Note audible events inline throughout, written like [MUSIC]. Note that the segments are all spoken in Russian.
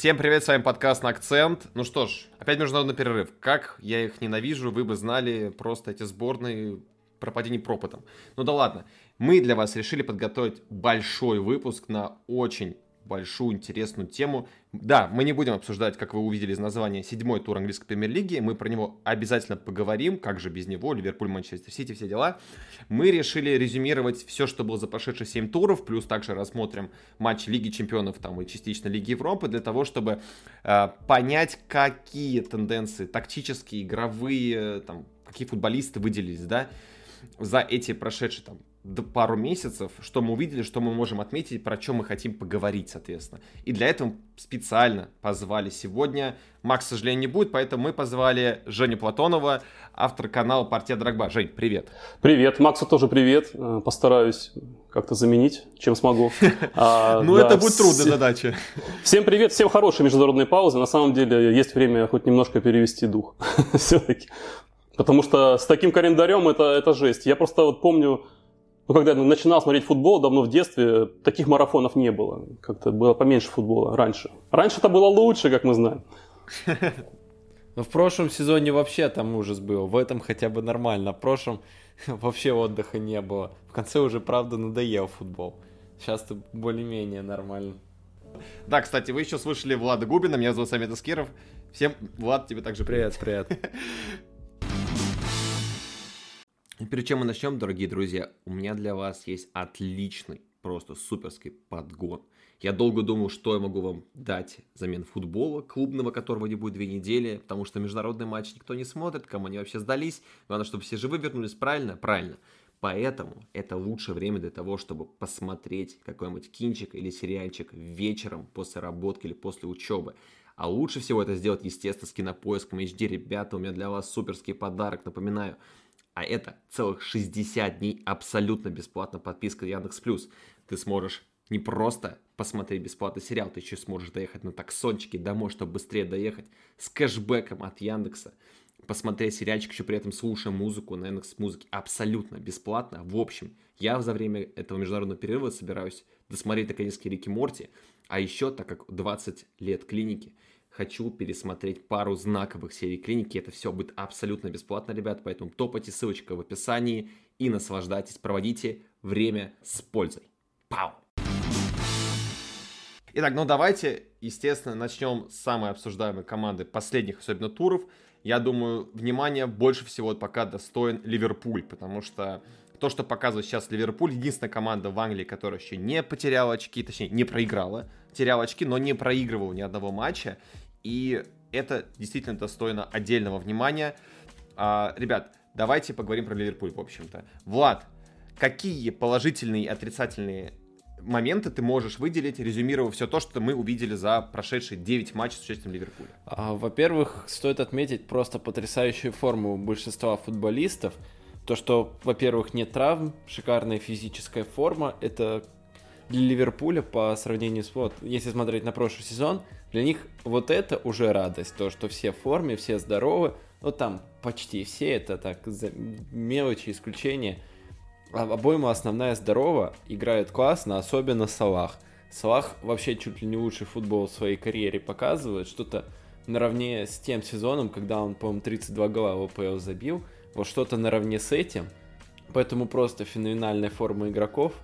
Всем привет, с вами подкаст на акцент. Ну что ж, опять международный перерыв. Как я их ненавижу, вы бы знали просто эти сборные пропади пропотом. Ну да ладно, мы для вас решили подготовить большой выпуск на очень большую интересную тему. Да, мы не будем обсуждать, как вы увидели из названия, седьмой тур английской премьер-лиги. Мы про него обязательно поговорим, как же без него, Ливерпуль, Манчестер Сити, все дела. Мы решили резюмировать все, что было за прошедшие семь туров, плюс также рассмотрим матч Лиги Чемпионов там и частично Лиги Европы, для того, чтобы э, понять, какие тенденции тактические, игровые, там, какие футболисты выделились, да, за эти прошедшие там пару месяцев, что мы увидели, что мы можем отметить, про что мы хотим поговорить, соответственно. И для этого специально позвали сегодня. Макс, к сожалению, не будет, поэтому мы позвали Женю Платонова, автор канала «Партия Драгба». Жень, привет. Привет. Максу тоже привет. Э, постараюсь как-то заменить, чем смогу. [LAUGHS] А, ну, это будет трудная задача. [LAUGHS] Всем привет, всем хорошие международные паузы. На самом деле, есть время хоть немножко перевести дух. [LAUGHS] Все-таки. Потому что с таким календарем это, это жесть. Я просто вот помню, ну, когда я начинал смотреть футбол давно в детстве, таких марафонов не было. Как-то было поменьше футбола раньше. Раньше это было лучше, как мы знаем. [LAUGHS] Но в прошлом сезоне вообще там ужас был. В этом хотя бы нормально. В прошлом [LAUGHS] вообще отдыха не было. В конце уже, правда, надоел футбол. Сейчас-то более-менее нормально. Да, кстати, вы еще слышали Влада Губина, меня зовут Самет Аскеров. Всем, Влад, тебе также привет. Привет, привет. [LAUGHS] Перед чем мы начнем, дорогие друзья, у меня для вас есть отличный, просто суперский подгон. Я долго думал, что я могу вам дать взамен футбола клубного, которого не будет две недели, потому что международный матч никто не смотрит, кому они вообще сдались. Главное, чтобы все живы вернулись, правильно? Правильно. Поэтому это лучшее время для того, чтобы посмотреть какой-нибудь кинчик или сериальчик вечером после работки или после учебы. А лучше всего это сделать, естественно, с кинопоиском HD. Ребята, у меня для вас суперский подарок. Напоминаю, а это целых 60 дней абсолютно бесплатно подписка Яндекс Плюс. Ты сможешь не просто посмотреть бесплатный сериал, ты еще сможешь доехать на таксончике домой, чтобы быстрее доехать с кэшбэком от Яндекса. Посмотреть сериальчик, еще при этом слушая музыку на Яндекс Музыке абсолютно бесплатно. В общем, я за время этого международного перерыва собираюсь досмотреть наконец-таки Рики Морти, а еще, так как 20 лет клиники, хочу пересмотреть пару знаковых серий клиники. Это все будет абсолютно бесплатно, ребят, поэтому топайте, ссылочка в описании и наслаждайтесь, проводите время с пользой. Пау! Итак, ну давайте, естественно, начнем с самой обсуждаемой команды последних, особенно туров. Я думаю, внимание больше всего пока достоин Ливерпуль, потому что то, что показывает сейчас Ливерпуль, единственная команда в Англии, которая еще не потеряла очки, точнее, не проиграла, теряла очки, но не проигрывала ни одного матча. И это действительно достойно отдельного внимания. А, ребят, давайте поговорим про Ливерпуль, в общем-то. Влад, какие положительные и отрицательные моменты ты можешь выделить, резюмировав все то, что мы увидели за прошедшие 9 матчей с участием Ливерпуля? А, во-первых, стоит отметить просто потрясающую форму большинства футболистов. То, что, во-первых, нет травм, шикарная физическая форма, это для Ливерпуля по сравнению с вот, если смотреть на прошлый сезон, для них вот это уже радость, то, что все в форме, все здоровы, ну там почти все, это так, мелочи, исключения. А обоим основная здорова, играют классно, особенно Салах. Салах вообще чуть ли не лучший футбол в своей карьере показывает, что-то наравне с тем сезоном, когда он, по-моему, 32 гола в АПЛ забил, вот что-то наравне с этим. Поэтому просто феноменальная форма игроков,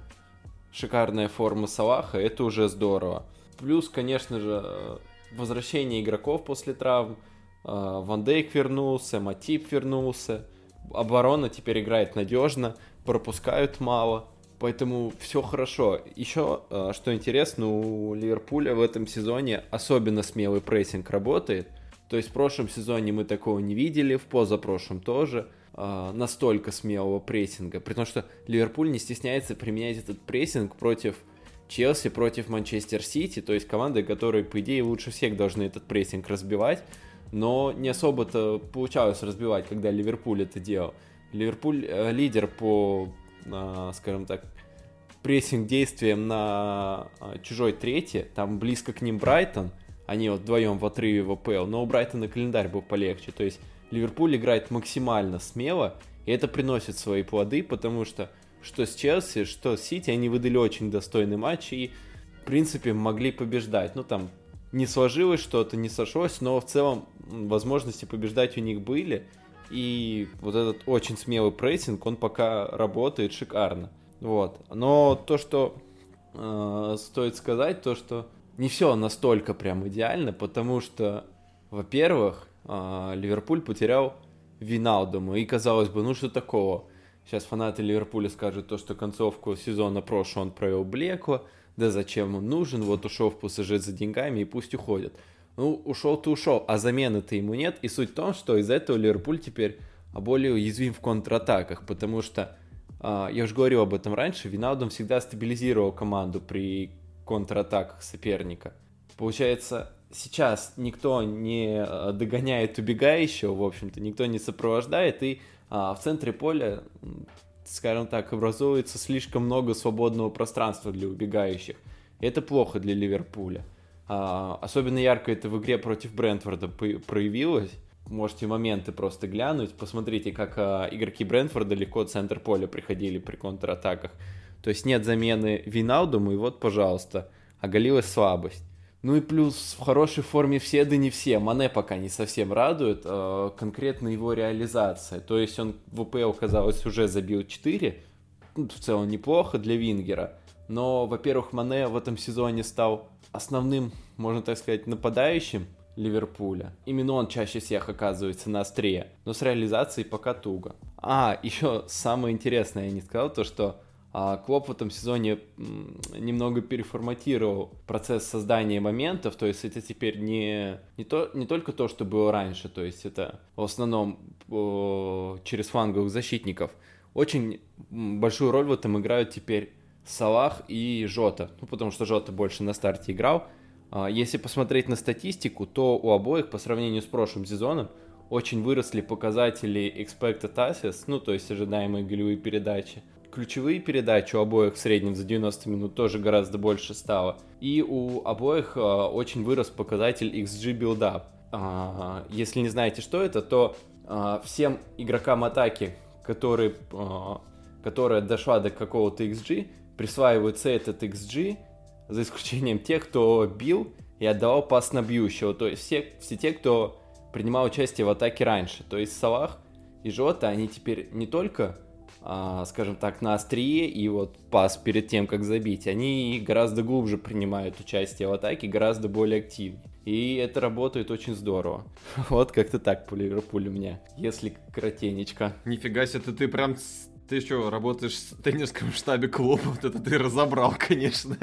шикарная форма Салаха, это уже здорово. Плюс, конечно же, возвращение игроков после травм. А, Ван Дейк вернулся, Матип вернулся. Оборона теперь играет надежно, пропускают мало. Поэтому все хорошо. Еще, а, что интересно, у Ливерпуля в этом сезоне особенно смелый прессинг работает. То есть в прошлом сезоне мы такого не видели, в позапрошлом тоже. А, настолько смелого прессинга. При том, что Ливерпуль не стесняется применять этот прессинг против Челси против Манчестер Сити, то есть команды, которые, по идее, лучше всех должны этот прессинг разбивать, но не особо-то получалось разбивать, когда Ливерпуль это делал. Ливерпуль э, лидер по, э, скажем так, прессинг действиям на э, чужой трети, там близко к ним Брайтон, они вот вдвоем в отрыве в АПЛ, но у Брайтона календарь был полегче, то есть Ливерпуль играет максимально смело, и это приносит свои плоды, потому что что с Челси, что с Сити, они выдали очень достойный матч и, в принципе, могли побеждать. Ну, там, не сложилось что-то, не сошлось, но в целом возможности побеждать у них были. И вот этот очень смелый прессинг, он пока работает шикарно. Вот. Но то, что э, стоит сказать, то, что не все настолько прям идеально, потому что, во-первых, э, Ливерпуль потерял Виналдому, и казалось бы, ну что такого? Сейчас фанаты Ливерпуля скажут то, что концовку сезона прошлого он провел блекло, да зачем он нужен, вот ушел в ПСЖ за деньгами и пусть уходит. Ну, ушел-то ушел, а замены-то ему нет. И суть в том, что из-за этого Ливерпуль теперь более уязвим в контратаках, потому что, э, я уже говорил об этом раньше, Виналдом всегда стабилизировал команду при контратаках соперника. Получается, сейчас никто не а, догоняет убегающего, в общем-то, никто не сопровождает, и а, в центре поля, скажем так, образуется слишком много свободного пространства для убегающих. И это плохо для Ливерпуля. А, особенно ярко это в игре против Брентфорда проявилось. Можете моменты просто глянуть. Посмотрите, как а, игроки Брентфорда легко центр поля приходили при контратаках. То есть нет замены Винаудуму, и вот, пожалуйста, оголилась слабость. Ну и плюс в хорошей форме все, да не все. Мане пока не совсем радует, э, конкретно его реализация. То есть он в УПЛ, казалось, уже забил 4. Ну, в целом неплохо для Вингера. Но, во-первых, Мане в этом сезоне стал основным, можно так сказать, нападающим Ливерпуля. Именно он чаще всех оказывается на острие. Но с реализацией пока туго. А, еще самое интересное я не сказал, то что а Клоп в этом сезоне немного переформатировал процесс создания моментов, то есть это теперь не, не, то, не только то, что было раньше, то есть это в основном через фланговых защитников. Очень большую роль в этом играют теперь Салах и Жота, ну потому что Жота больше на старте играл. А если посмотреть на статистику, то у обоих по сравнению с прошлым сезоном очень выросли показатели expected assists, ну то есть ожидаемые голевые передачи – ключевые передачи у обоих в среднем за 90 минут тоже гораздо больше стало. И у обоих э, очень вырос показатель XG build-up. Э, если не знаете, что это, то всем игрокам атаки, которые, которая дошла до какого-то XG, присваивается этот XG, за исключением тех, кто бил и отдавал пас на бьющего. То есть все, все те, кто принимал участие в атаке раньше. То есть Салах и Жота, они теперь не только а, скажем так, на острие и вот пас перед тем, как забить, они гораздо глубже принимают участие в атаке, гораздо более активнее. И это работает очень здорово. [LAUGHS] Вот как-то так по Ливерпулю у меня, если коротенечко. Нифига себе, ты, ты прям ты что, работаешь в тренерском штабе клуба? [LAUGHS] Вот это ты разобрал, конечно.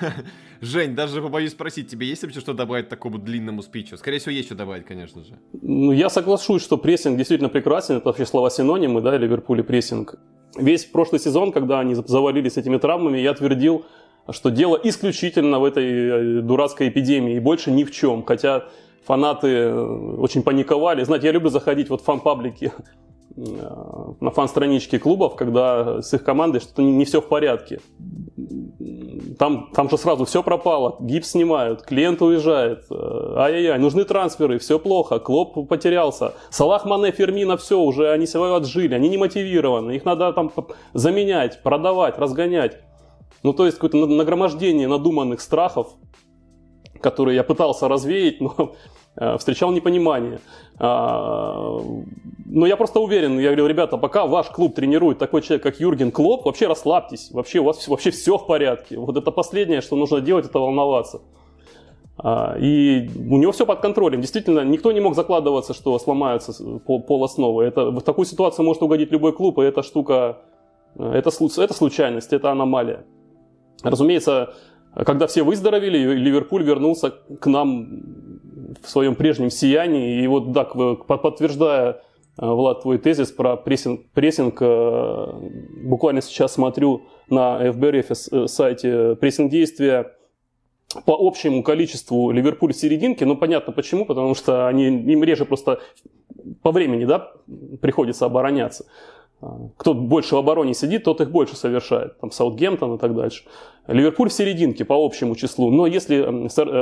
[LAUGHS] Жень, даже побоюсь спросить, тебе есть вообще что добавить такому длинному спичу? Скорее всего, есть что добавить, конечно же. Ну, я соглашусь, что прессинг действительно прекрасен. Это вообще слова синонимы, да, Ливерпуль и прессинг. Весь прошлый сезон, когда они завалились этими травмами, я твердил, что дело исключительно в этой э, дурацкой эпидемии и больше ни в чем. Хотя фанаты э, очень паниковали. Знаете, я люблю заходить вот в фан-паблики на фан-страничке клубов, когда с их командой что-то не, все в порядке. Там, там же сразу все пропало, гипс снимают, клиент уезжает, э, ай-яй-яй, нужны трансферы, все плохо, Клоп потерялся. Салах, Мане, Фермина, все, уже они свое отжили, они не мотивированы, их надо там заменять, продавать, разгонять. Ну, то есть какое-то нагромождение надуманных страхов, которые я пытался развеять, но Э, встречал непонимание. А, но я просто уверен, я говорю, ребята, пока ваш клуб тренирует такой человек, как Юрген Клоп, вообще расслабьтесь, вообще у вас вообще все в порядке. Вот это последнее, что нужно делать, это волноваться. А, и у него все под контролем. Действительно, никто не мог закладываться, что сломаются пол основы. Это, в такую ситуацию может угодить любой клуб, и эта штука, э, это, это случайность, это аномалия. Разумеется, когда все выздоровели, Ливерпуль вернулся к нам в своем прежнем сиянии. И вот так, подтверждая, э, Влад, твой тезис про прессинг, прессинг э, буквально сейчас смотрю на FBRF э, сайте прессинг действия по общему количеству Ливерпуль в серединке, ну понятно почему, потому что они, им реже просто по времени да, приходится обороняться. Кто больше в обороне сидит, тот их больше совершает. Там Саутгемптон и так дальше. Ливерпуль в серединке по общему числу. Но если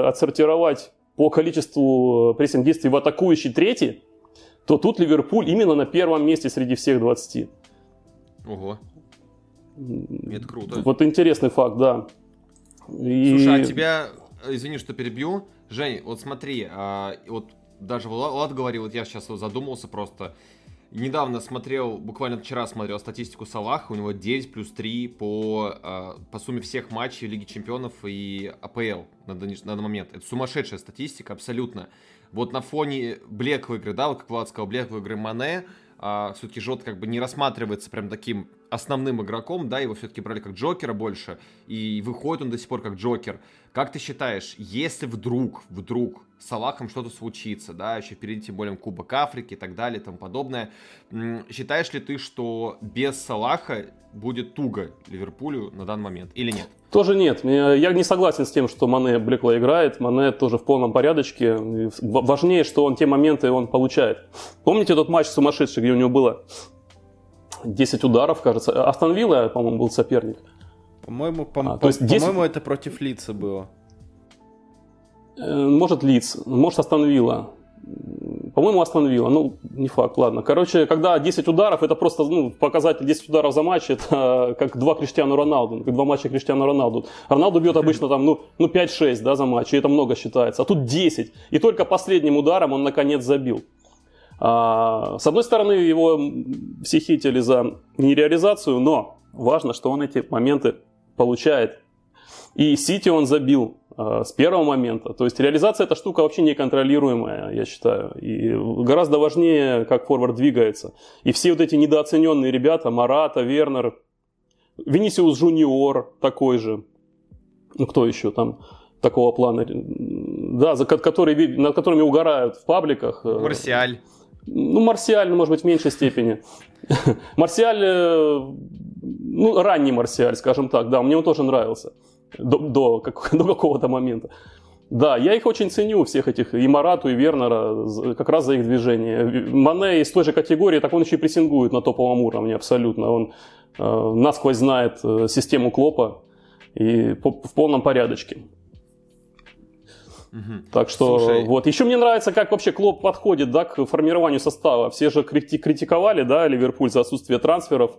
отсортировать по количеству э, прессинг-действий в атакующий третий, то тут Ливерпуль именно на первом месте среди всех 20. Ого. Это круто. Вот интересный факт, да. И... Слушай, а тебя, извини, что перебью, Жень, вот смотри, а, вот даже Влад говорил, вот я сейчас задумался просто. Недавно смотрел, буквально вчера смотрел статистику Салаха, у него 9 плюс 3 по, а, по сумме всех матчей Лиги Чемпионов и АПЛ на данный, на данный момент. Это сумасшедшая статистика, абсолютно. Вот на фоне Блеклой игры, да, вот как Влад сказал, Блеклой игры Мане, а, все-таки Жот как бы не рассматривается прям таким основным игроком, да, его все-таки брали как Джокера больше, и выходит он до сих пор как Джокер. Как ты считаешь, если вдруг, вдруг с Салахом что-то случится, да, еще впереди тем более Кубок Африки и так далее и тому подобное, считаешь ли ты, что без Салаха будет туго Ливерпулю на данный момент или нет? Тоже нет. Я не согласен с тем, что Мане Блекло играет. Мане тоже в полном порядочке. Важнее, что он те моменты он получает. Помните тот матч сумасшедший, где у него было 10 ударов, кажется. Астон Вилла, по-моему, был соперник. По-моему, по- а, по- есть 10... по-моему, это против Лица было. Э, может, Лиц, может, Астон Вилла. По-моему, Астон Вилла, ну, не факт, ладно. Короче, когда 10 ударов, это просто, ну, показатель 10 ударов за матч, это [LAUGHS] как два Криштиану Роналду, как два матча Криштиану Роналду. Роналду бьет [LAUGHS] обычно там, ну, ну 5-6, да, за матч, и это много считается. А тут 10. И только последним ударом он, наконец, забил. А, с одной стороны, его все хитили за нереализацию, но важно, что он эти моменты получает. И Сити он забил э, с первого момента. То есть реализация эта штука вообще неконтролируемая, я считаю. И гораздо важнее, как форвард двигается. И все вот эти недооцененные ребята, Марата, Вернер, Венисиус Жуниор такой же. Ну, кто еще там такого плана? Да, за, который, над которыми угорают в пабликах. Э, Марсиаль. Ну, Марсиаль, может быть, в меньшей степени. Марсиаль, э, ну, ранний Марсиаль, скажем так, да, мне он тоже нравился до, до, как, [LAUGHS] до какого-то момента. Да, я их очень ценю, всех этих, и Марату, и Вернера, как раз за их движение. Мане из той же категории, так он еще и прессингует на топовом уровне абсолютно. Он э, насквозь знает э, систему Клопа и по, в полном порядочке. Угу. Так что Слушай... вот. Еще мне нравится, как вообще Клоп подходит да, к формированию состава. Все же крити- критиковали да, Ливерпуль за отсутствие трансферов.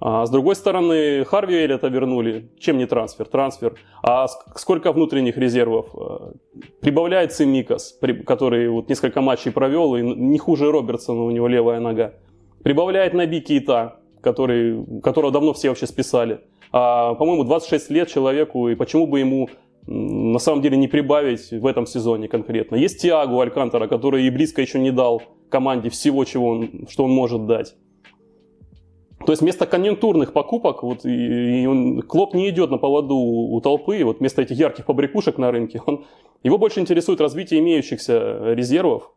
А с другой стороны, Харви Эллиота вернули. Чем не трансфер? Трансфер. А сколько внутренних резервов? Э, прибавляет Цимикас, который вот несколько матчей провел, и не хуже Робертсона у него левая нога. Прибавляет Наби Кейта, который, которого давно все вообще списали. А, по-моему, 26 лет человеку, и почему бы ему на самом деле не прибавить в этом сезоне конкретно. Есть Тиагу Алькантера, который и близко еще не дал команде всего, чего он, что он может дать. То есть вместо конъюнктурных покупок, вот, и, и он, Клоп не идет на поводу у толпы, вот вместо этих ярких побрякушек на рынке, он, его больше интересует развитие имеющихся резервов.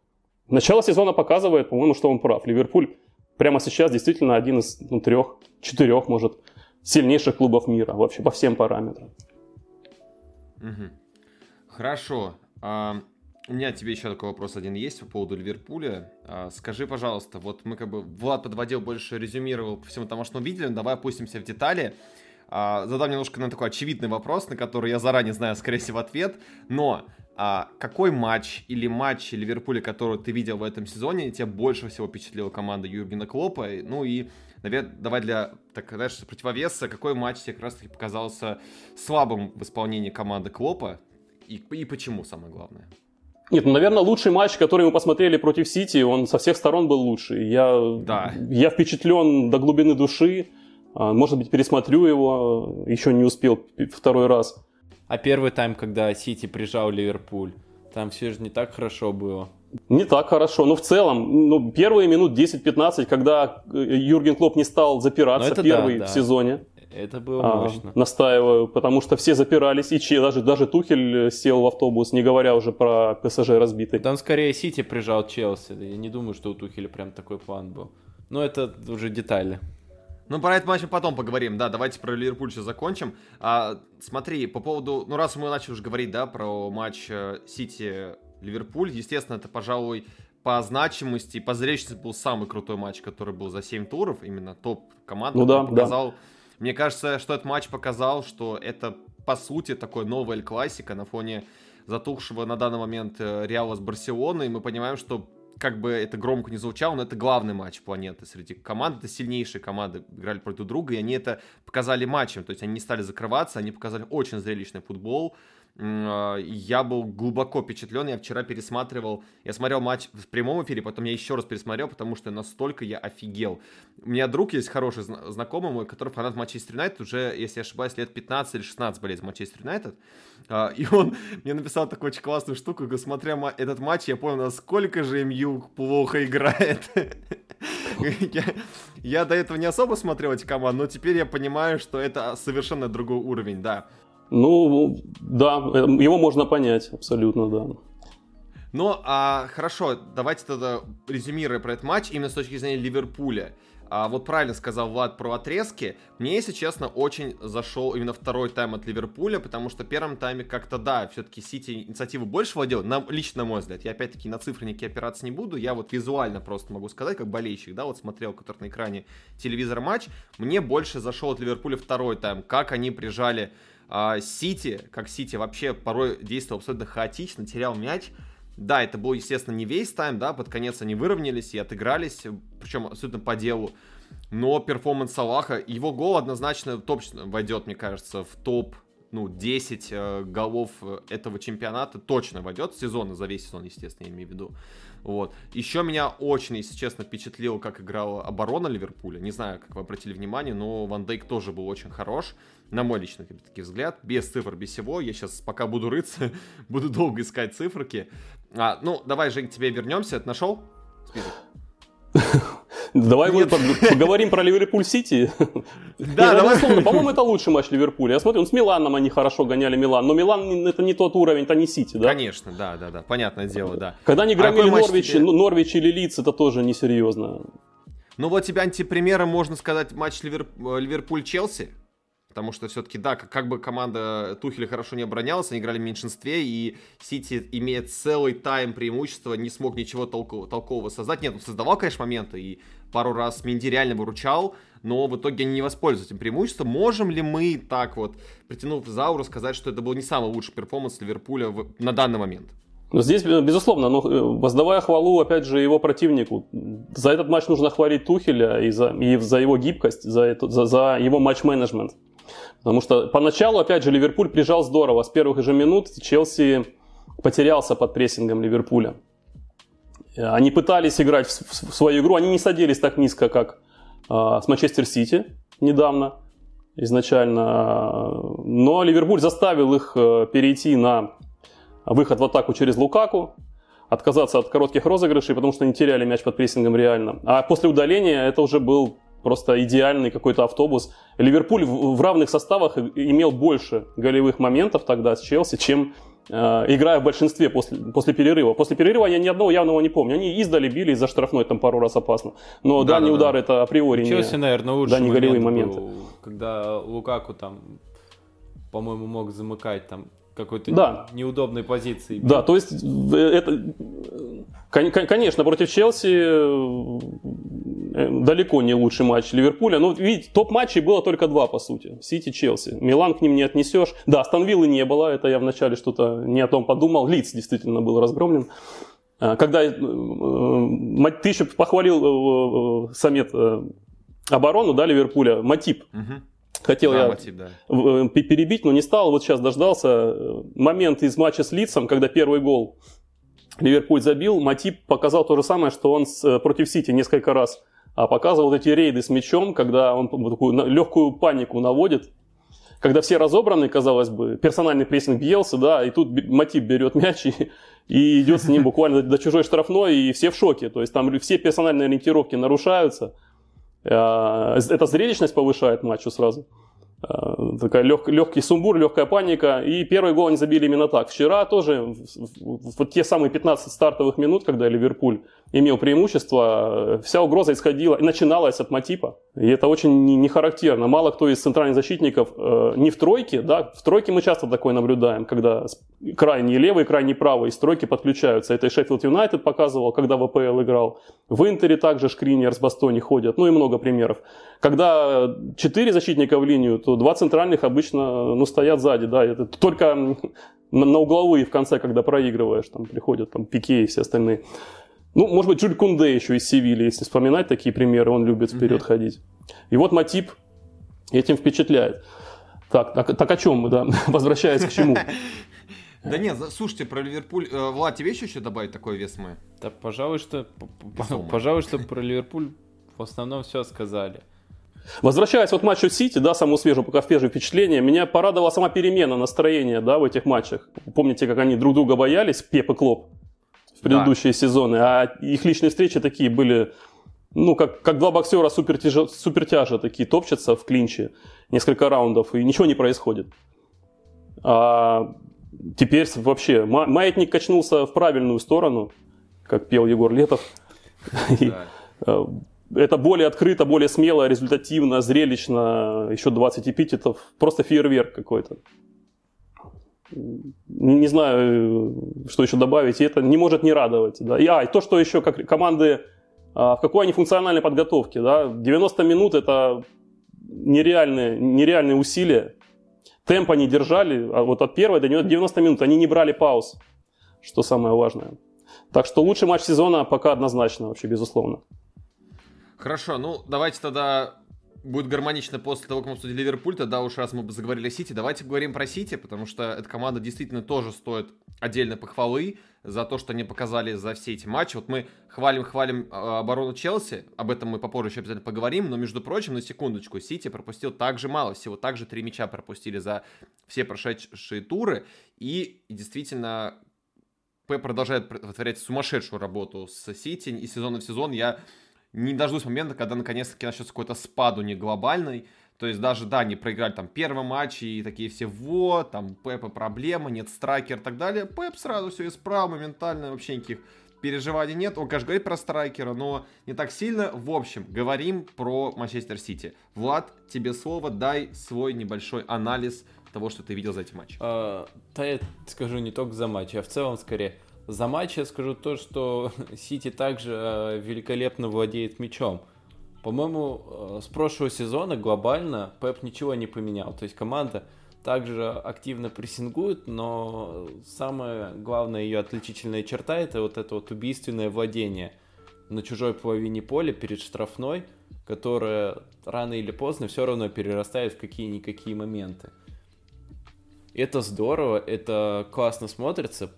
Начало сезона показывает, по-моему, что он прав. Ливерпуль прямо сейчас действительно один из ну, трех, четырех, может, сильнейших клубов мира вообще по всем параметрам. Угу. Хорошо. А, у меня тебе еще такой вопрос один есть по поводу Ливерпуля. А, скажи, пожалуйста, вот мы как бы Влад подводил, больше резюмировал по всему тому, что мы видели. Давай опустимся в детали. А, задам немножко на такой очевидный вопрос, на который я заранее знаю, скорее всего, ответ. Но а, какой матч или матч Ливерпуля, который ты видел в этом сезоне, тебя больше всего впечатлила команда Юргена Клопа? Ну и давай для, так знаешь, противовеса, какой матч тебе как раз таки показался слабым в исполнении команды Клопа? И, и почему, самое главное? Нет, ну, наверное, лучший матч, который мы посмотрели против Сити, он со всех сторон был лучший. Я, да. я впечатлен до глубины души. А, может быть, пересмотрю его, еще не успел второй раз. А первый тайм, когда Сити прижал Ливерпуль, там все же не так хорошо было. Не так хорошо. Но в целом, ну, первые минут 10-15, когда э, Юрген Клоп не стал запираться, ну, первый да, да. в сезоне. Это было а, мощно. Настаиваю, потому что все запирались, и че, даже, даже Тухель э, сел в автобус, не говоря уже про ПСЖ разбитый. Там скорее Сити прижал Челси. Я не думаю, что у Тухеля прям такой план был. Но это уже детали. Ну, про этот матч мы потом поговорим. Да, давайте про Ливерпуль сейчас закончим. А, смотри, по поводу... Ну, раз мы начали уже говорить, да, про матч э, Сити-Ливерпуль, естественно, это, пожалуй, по значимости и по зрелищности был самый крутой матч, который был за 7 туров. Именно топ команд ну, да, показал... Да мне кажется, что этот матч показал, что это, по сути, такой новый Эль Классика на фоне затухшего на данный момент э, Реала с Барселоной. Мы понимаем, что как бы это громко не звучало, но это главный матч планеты среди команд. Это сильнейшие команды играли против друга, и они это показали матчем. То есть они не стали закрываться, они показали очень зрелищный футбол. А, я был глубоко впечатлен. Я вчера пересматривал, я смотрел матч в прямом эфире, потом я еще раз пересмотрел, потому что настолько я офигел. У меня друг есть хороший знакомый мой, который фанат Манчестер Юнайтед, уже, если я ошибаюсь, лет 15 или 16 болеет Манчестер Юнайтед. А, и он [LAUGHS] мне написал такую очень классную штуку, смотря этот матч, я понял, насколько же МЮ плохо играет. [LAUGHS] я, я до этого не особо смотрел эти команды, но теперь я понимаю, что это совершенно другой уровень, да. Ну, да, его можно понять, абсолютно, да. Ну, а, хорошо, давайте тогда резюмируем про этот матч именно с точки зрения Ливерпуля. А вот правильно сказал Влад про отрезки. Мне, если честно, очень зашел именно второй тайм от Ливерпуля, потому что в первом тайме как-то, да, все-таки Сити инициативу больше владел, на, лично на мой взгляд. Я опять-таки на цифры никакие опираться не буду, я вот визуально просто могу сказать, как болельщик, да, вот смотрел, который на экране телевизор матч, мне больше зашел от Ливерпуля второй тайм, как они прижали Сити, как Сити вообще порой действовал абсолютно хаотично, терял мяч, да, это был, естественно, не весь тайм, да, под конец они выровнялись и отыгрались, причем абсолютно по делу. Но перформанс Салаха, его гол однозначно точно войдет, мне кажется, в топ ну, 10 э, голов этого чемпионата точно войдет. Сезона, за весь сезон, естественно, я имею в виду. Вот. Еще меня очень, если честно, впечатлило, как играла оборона Ливерпуля. Не знаю, как вы обратили внимание, но Ван Дейк тоже был очень хорош. На мой личный таки взгляд. Без цифр, без всего. Я сейчас пока буду рыться, [LAUGHS] буду долго искать циферки. А, ну, давай, Жень, к тебе вернемся. Ты нашел список? [LAUGHS] Давай мы поговорим про Ливерпуль Сити. [LAUGHS] Да, давай. По-моему, это лучший матч Ливерпуля. Я смотрю, с Миланом они хорошо гоняли Милан, но Милан это не тот уровень, это не Сити, да? Конечно, да, да, да, понятное дело, да. Когда они а громили Норвич, ну, Норвич или Лиц, это тоже несерьезно. Ну вот тебе антипримером можно сказать матч Ливерпуль-Челси. Потому что все-таки, да, как, как бы команда Тухеля хорошо не оборонялась, они играли в меньшинстве, и Сити, имея целый тайм преимущества, не смог ничего толкового, толкового создать. Нет, он создавал, конечно, моменты, и пару раз Минди реально выручал, но в итоге они не воспользовались этим преимуществом. Можем ли мы так вот, притянув за уши, сказать, что это был не самый лучший перформанс Ливерпуля в, на данный момент? Ну, здесь, безусловно, но э, воздавая хвалу, опять же, его противнику. За этот матч нужно хвалить Тухеля и за, и за его гибкость, за, это, за, за его матч-менеджмент. Потому что поначалу, опять же, Ливерпуль прижал здорово. С первых же минут Челси потерялся под прессингом Ливерпуля. Они пытались играть в свою игру, они не садились так низко, как а, с Манчестер Сити недавно изначально. Но Ливерпуль заставил их э, перейти на выход в атаку через Лукаку, отказаться от коротких розыгрышей, потому что они теряли мяч под прессингом реально. А после удаления это уже был просто идеальный какой-то автобус. Ливерпуль в, в равных составах имел больше голевых моментов тогда с Челси, чем э, играя в большинстве после, после перерыва. После перерыва я ни одного явного не помню. Они издали, били из-за штрафной там пару раз опасно. Но да, дальний да, удар да. это априори Челси, не, наверное, лучший да, не голевые моменты. Был, когда Лукаку там, по-моему, мог замыкать там какой-то да. неудобной позиции. Да, то есть э, это, конечно, против Челси далеко не лучший матч Ливерпуля. Но видите, топ-матчей было только два, по сути. Сити-Челси. Милан к ним не отнесешь. Да, Станвиллы не было, это я вначале что-то не о том подумал. Лиц действительно был разгромлен. А, когда э, ты еще похвалил Самет оборону, да, Ливерпуля, Матип. Угу Хотел да, я мотив, да. Э, перебить, но не стал. Вот сейчас дождался э, момент из матча с Лицом, когда первый гол Ливерпуль забил. Матип показал то же самое, что он с, э, против Сити несколько раз а показывал эти рейды с мячом, когда он такую легкую панику наводит, когда все разобраны, казалось бы, персональный прессинг Бьелса, да, и тут Матип берет мяч [LAUGHS] и, и идет с ним буквально до чужой штрафной, и все в шоке. То есть там все персональные ориентировки нарушаются. Э, эта зрелищность повышает матчу сразу. Э, такая лег, легкий сумбур, легкая паника. И первый гол они забили именно так. Вчера тоже, вот те самые 15 стартовых минут, когда Ливерпуль имел преимущество, э, вся угроза исходила и начиналась от Матипа. И это очень не, не. Мало кто из центральных защитников э, не в тройке, да, в тройке мы часто такое наблюдаем, когда крайний левый, крайний правый из тройки подключаются. Это и Шеффилд Юнайтед показывал, когда в АПЛ играл. В Интере также Шкринер с Бастони ходят, ну и много примеров. Когда четыре защитника в линию, то два центральных обычно ну, стоят сзади, да, это только на угловые в конце, когда проигрываешь, там приходят там Пике и все остальные. Ну, может быть, Джуль Кунде еще из Севильи, если вспоминать такие примеры, он любит вперед mm-hmm. ходить. И вот Матип этим впечатляет. Так, так, так о чем мы, да? [LAUGHS] Возвращаясь к чему? [LAUGHS] Да нет, слушайте, про Ливерпуль. Э, Влад, тебе еще что добавить такое весмы? Да, пожалуй, что, пожалуй, что про Ливерпуль в основном все сказали. Возвращаясь вот к матчу Сити, да, самому свежему, пока свежее впечатление, меня порадовала сама перемена настроения, да, в этих матчах. Помните, как они друг друга боялись, Пеп и Клоп, в предыдущие да. сезоны, а их личные встречи такие были, ну, как, как два боксера супертяжа, супертяжа такие топчатся в клинче несколько раундов, и ничего не происходит. А теперь вообще маятник качнулся в правильную сторону, как пел Егор Летов. Э, это более открыто, более смело, результативно, зрелищно, еще 20 эпитетов. Просто фейерверк какой-то. Не знаю, что еще добавить. И это не может не радовать. Да. И, а, и то, что еще как команды, а, в какой они функциональной подготовке. Да. 90 минут это нереальные, нереальные усилия. Темп они держали, а вот от первой до 90 минут они не брали пауз, что самое важное. Так что лучший матч сезона пока однозначно, вообще безусловно. Хорошо, ну давайте тогда будет гармонично после того, как мы обсудили Ливерпуль, тогда уж раз мы заговорили о Сити, давайте поговорим про Сити, потому что эта команда действительно тоже стоит отдельной похвалы за то, что они показали за все эти матчи. Вот мы хвалим-хвалим а, оборону Челси, об этом мы попозже еще обязательно поговорим, но, между прочим, на секундочку, Сити пропустил так же мало, всего так же три мяча пропустили за все прошедшие туры, и действительно Пеп продолжает творить сумасшедшую работу с Сити, и сезон в сезон я не дождусь момента, когда наконец-таки начнется какой-то спад у них глобальный, то есть даже, да, не проиграли там первый матч и такие все, вот, там Пепа проблема, нет страйкер и так далее. Пеп сразу все исправил моментально, вообще никаких переживаний нет. Он, конечно, говорит про страйкера, но не так сильно. В общем, говорим про Манчестер Сити. Влад, тебе слово, дай свой небольшой анализ того, что ты видел за эти матчи. А, да, я скажу не только за матч, а в целом скорее. За матч я скажу то, что [LAUGHS] Сити также э, великолепно владеет мячом. По-моему, э, с прошлого сезона глобально Пеп ничего не поменял. То есть команда также активно прессингует, но самая главная ее отличительная черта это вот это вот убийственное владение на чужой половине поля перед штрафной, которое рано или поздно все равно перерастает в какие-никакие моменты. Это здорово, это классно смотрится.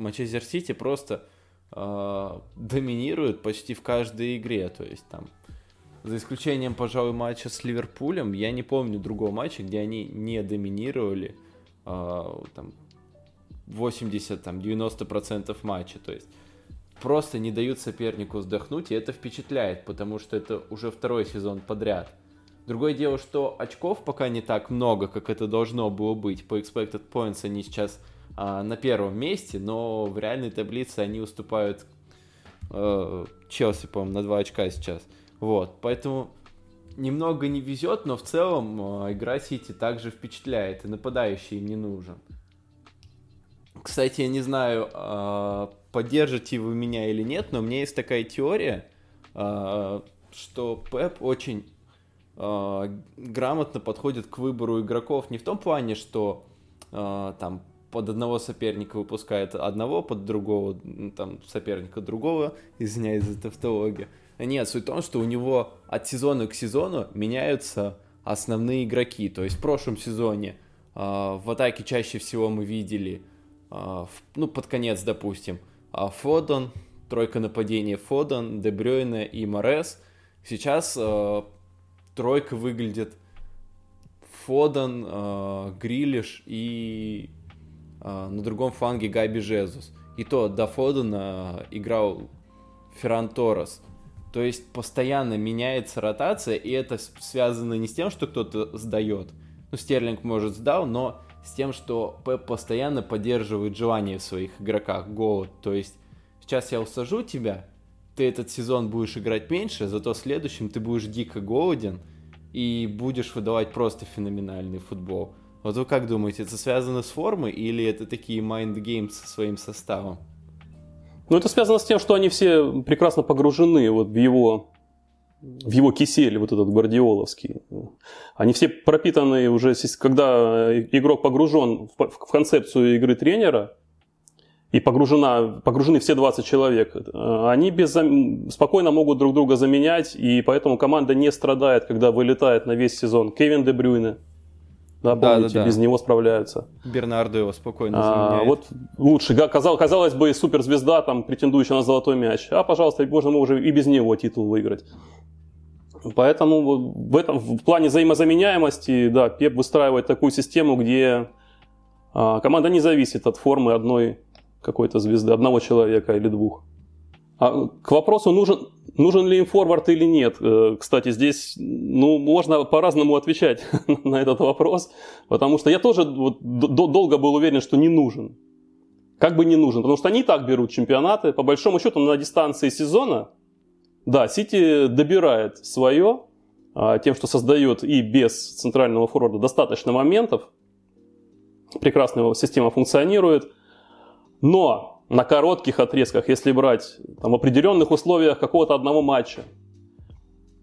Манчестер Сити просто э, доминирует почти в каждой игре. То есть там за исключением, пожалуй, матча с Ливерпулем, я не помню другого матча, где они не доминировали э, там 80-90% матча. То есть просто не дают сопернику вздохнуть, и это впечатляет, потому что это уже второй сезон подряд. Другое дело, что очков пока не так много, как это должно было быть. По expected points они сейчас а, на первом месте, но в реальной таблице они уступают э, Челси, по-моему, на 2 очка сейчас. Вот, поэтому немного не везет, но в целом э, игра Сити также впечатляет, и нападающий им не нужен. Кстати, я не знаю, э, поддержите вы меня или нет, но у меня есть такая теория, э, что Пеп очень грамотно подходит к выбору игроков не в том плане, что там под одного соперника выпускает одного, под другого там соперника другого, извиняюсь за тавтологию, нет, суть в том, что у него от сезона к сезону меняются основные игроки. То есть в прошлом сезоне э, в атаке чаще всего мы видели, э, в, ну, под конец, допустим, э, Фоден, тройка нападения Фоден, Дебрёйна и Морес. Сейчас э, тройка выглядит Фоден, э, Грилиш и на другом фланге Габи Жезус. И то до Фодена играл Ферран Торрес. То есть постоянно меняется ротация, и это связано не с тем, что кто-то сдает. Ну, Стерлинг, может, сдал, но с тем, что Пеп постоянно поддерживает желание в своих игроках, голод. То есть сейчас я усажу тебя, ты этот сезон будешь играть меньше, зато следующем ты будешь дико голоден и будешь выдавать просто феноменальный футбол. Вот вы как думаете, это связано с формой или это такие games со своим составом? Ну, это связано с тем, что они все прекрасно погружены вот в его, в его кисель, вот этот гвардиоловский. Они все пропитаны уже, когда игрок погружен в концепцию игры тренера, и погружена, погружены все 20 человек, они без, спокойно могут друг друга заменять, и поэтому команда не страдает, когда вылетает на весь сезон Кевин Де Брюйне, да, помните, да, да, без него справляются. Бернардо его спокойно а, Вот лучше, казалось, казалось бы, суперзвезда, там, претендующая на золотой мяч. А, пожалуйста, можно мы уже и без него титул выиграть. Поэтому в, этом, в плане взаимозаменяемости, да, Пеп выстраивает такую систему, где а, команда не зависит от формы одной какой-то звезды, одного человека или двух. А к вопросу, нужен, нужен ли им форвард или нет. Э, кстати, здесь ну, можно по-разному отвечать [LAUGHS] на этот вопрос, потому что я тоже вот, долго был уверен, что не нужен. Как бы не нужен, потому что они и так берут чемпионаты. По большому счету на дистанции сезона, да, Сити добирает свое а, тем, что создает и без центрального форварда достаточно моментов. Прекрасная система функционирует. Но на коротких отрезках, если брать там, в определенных условиях какого-то одного матча,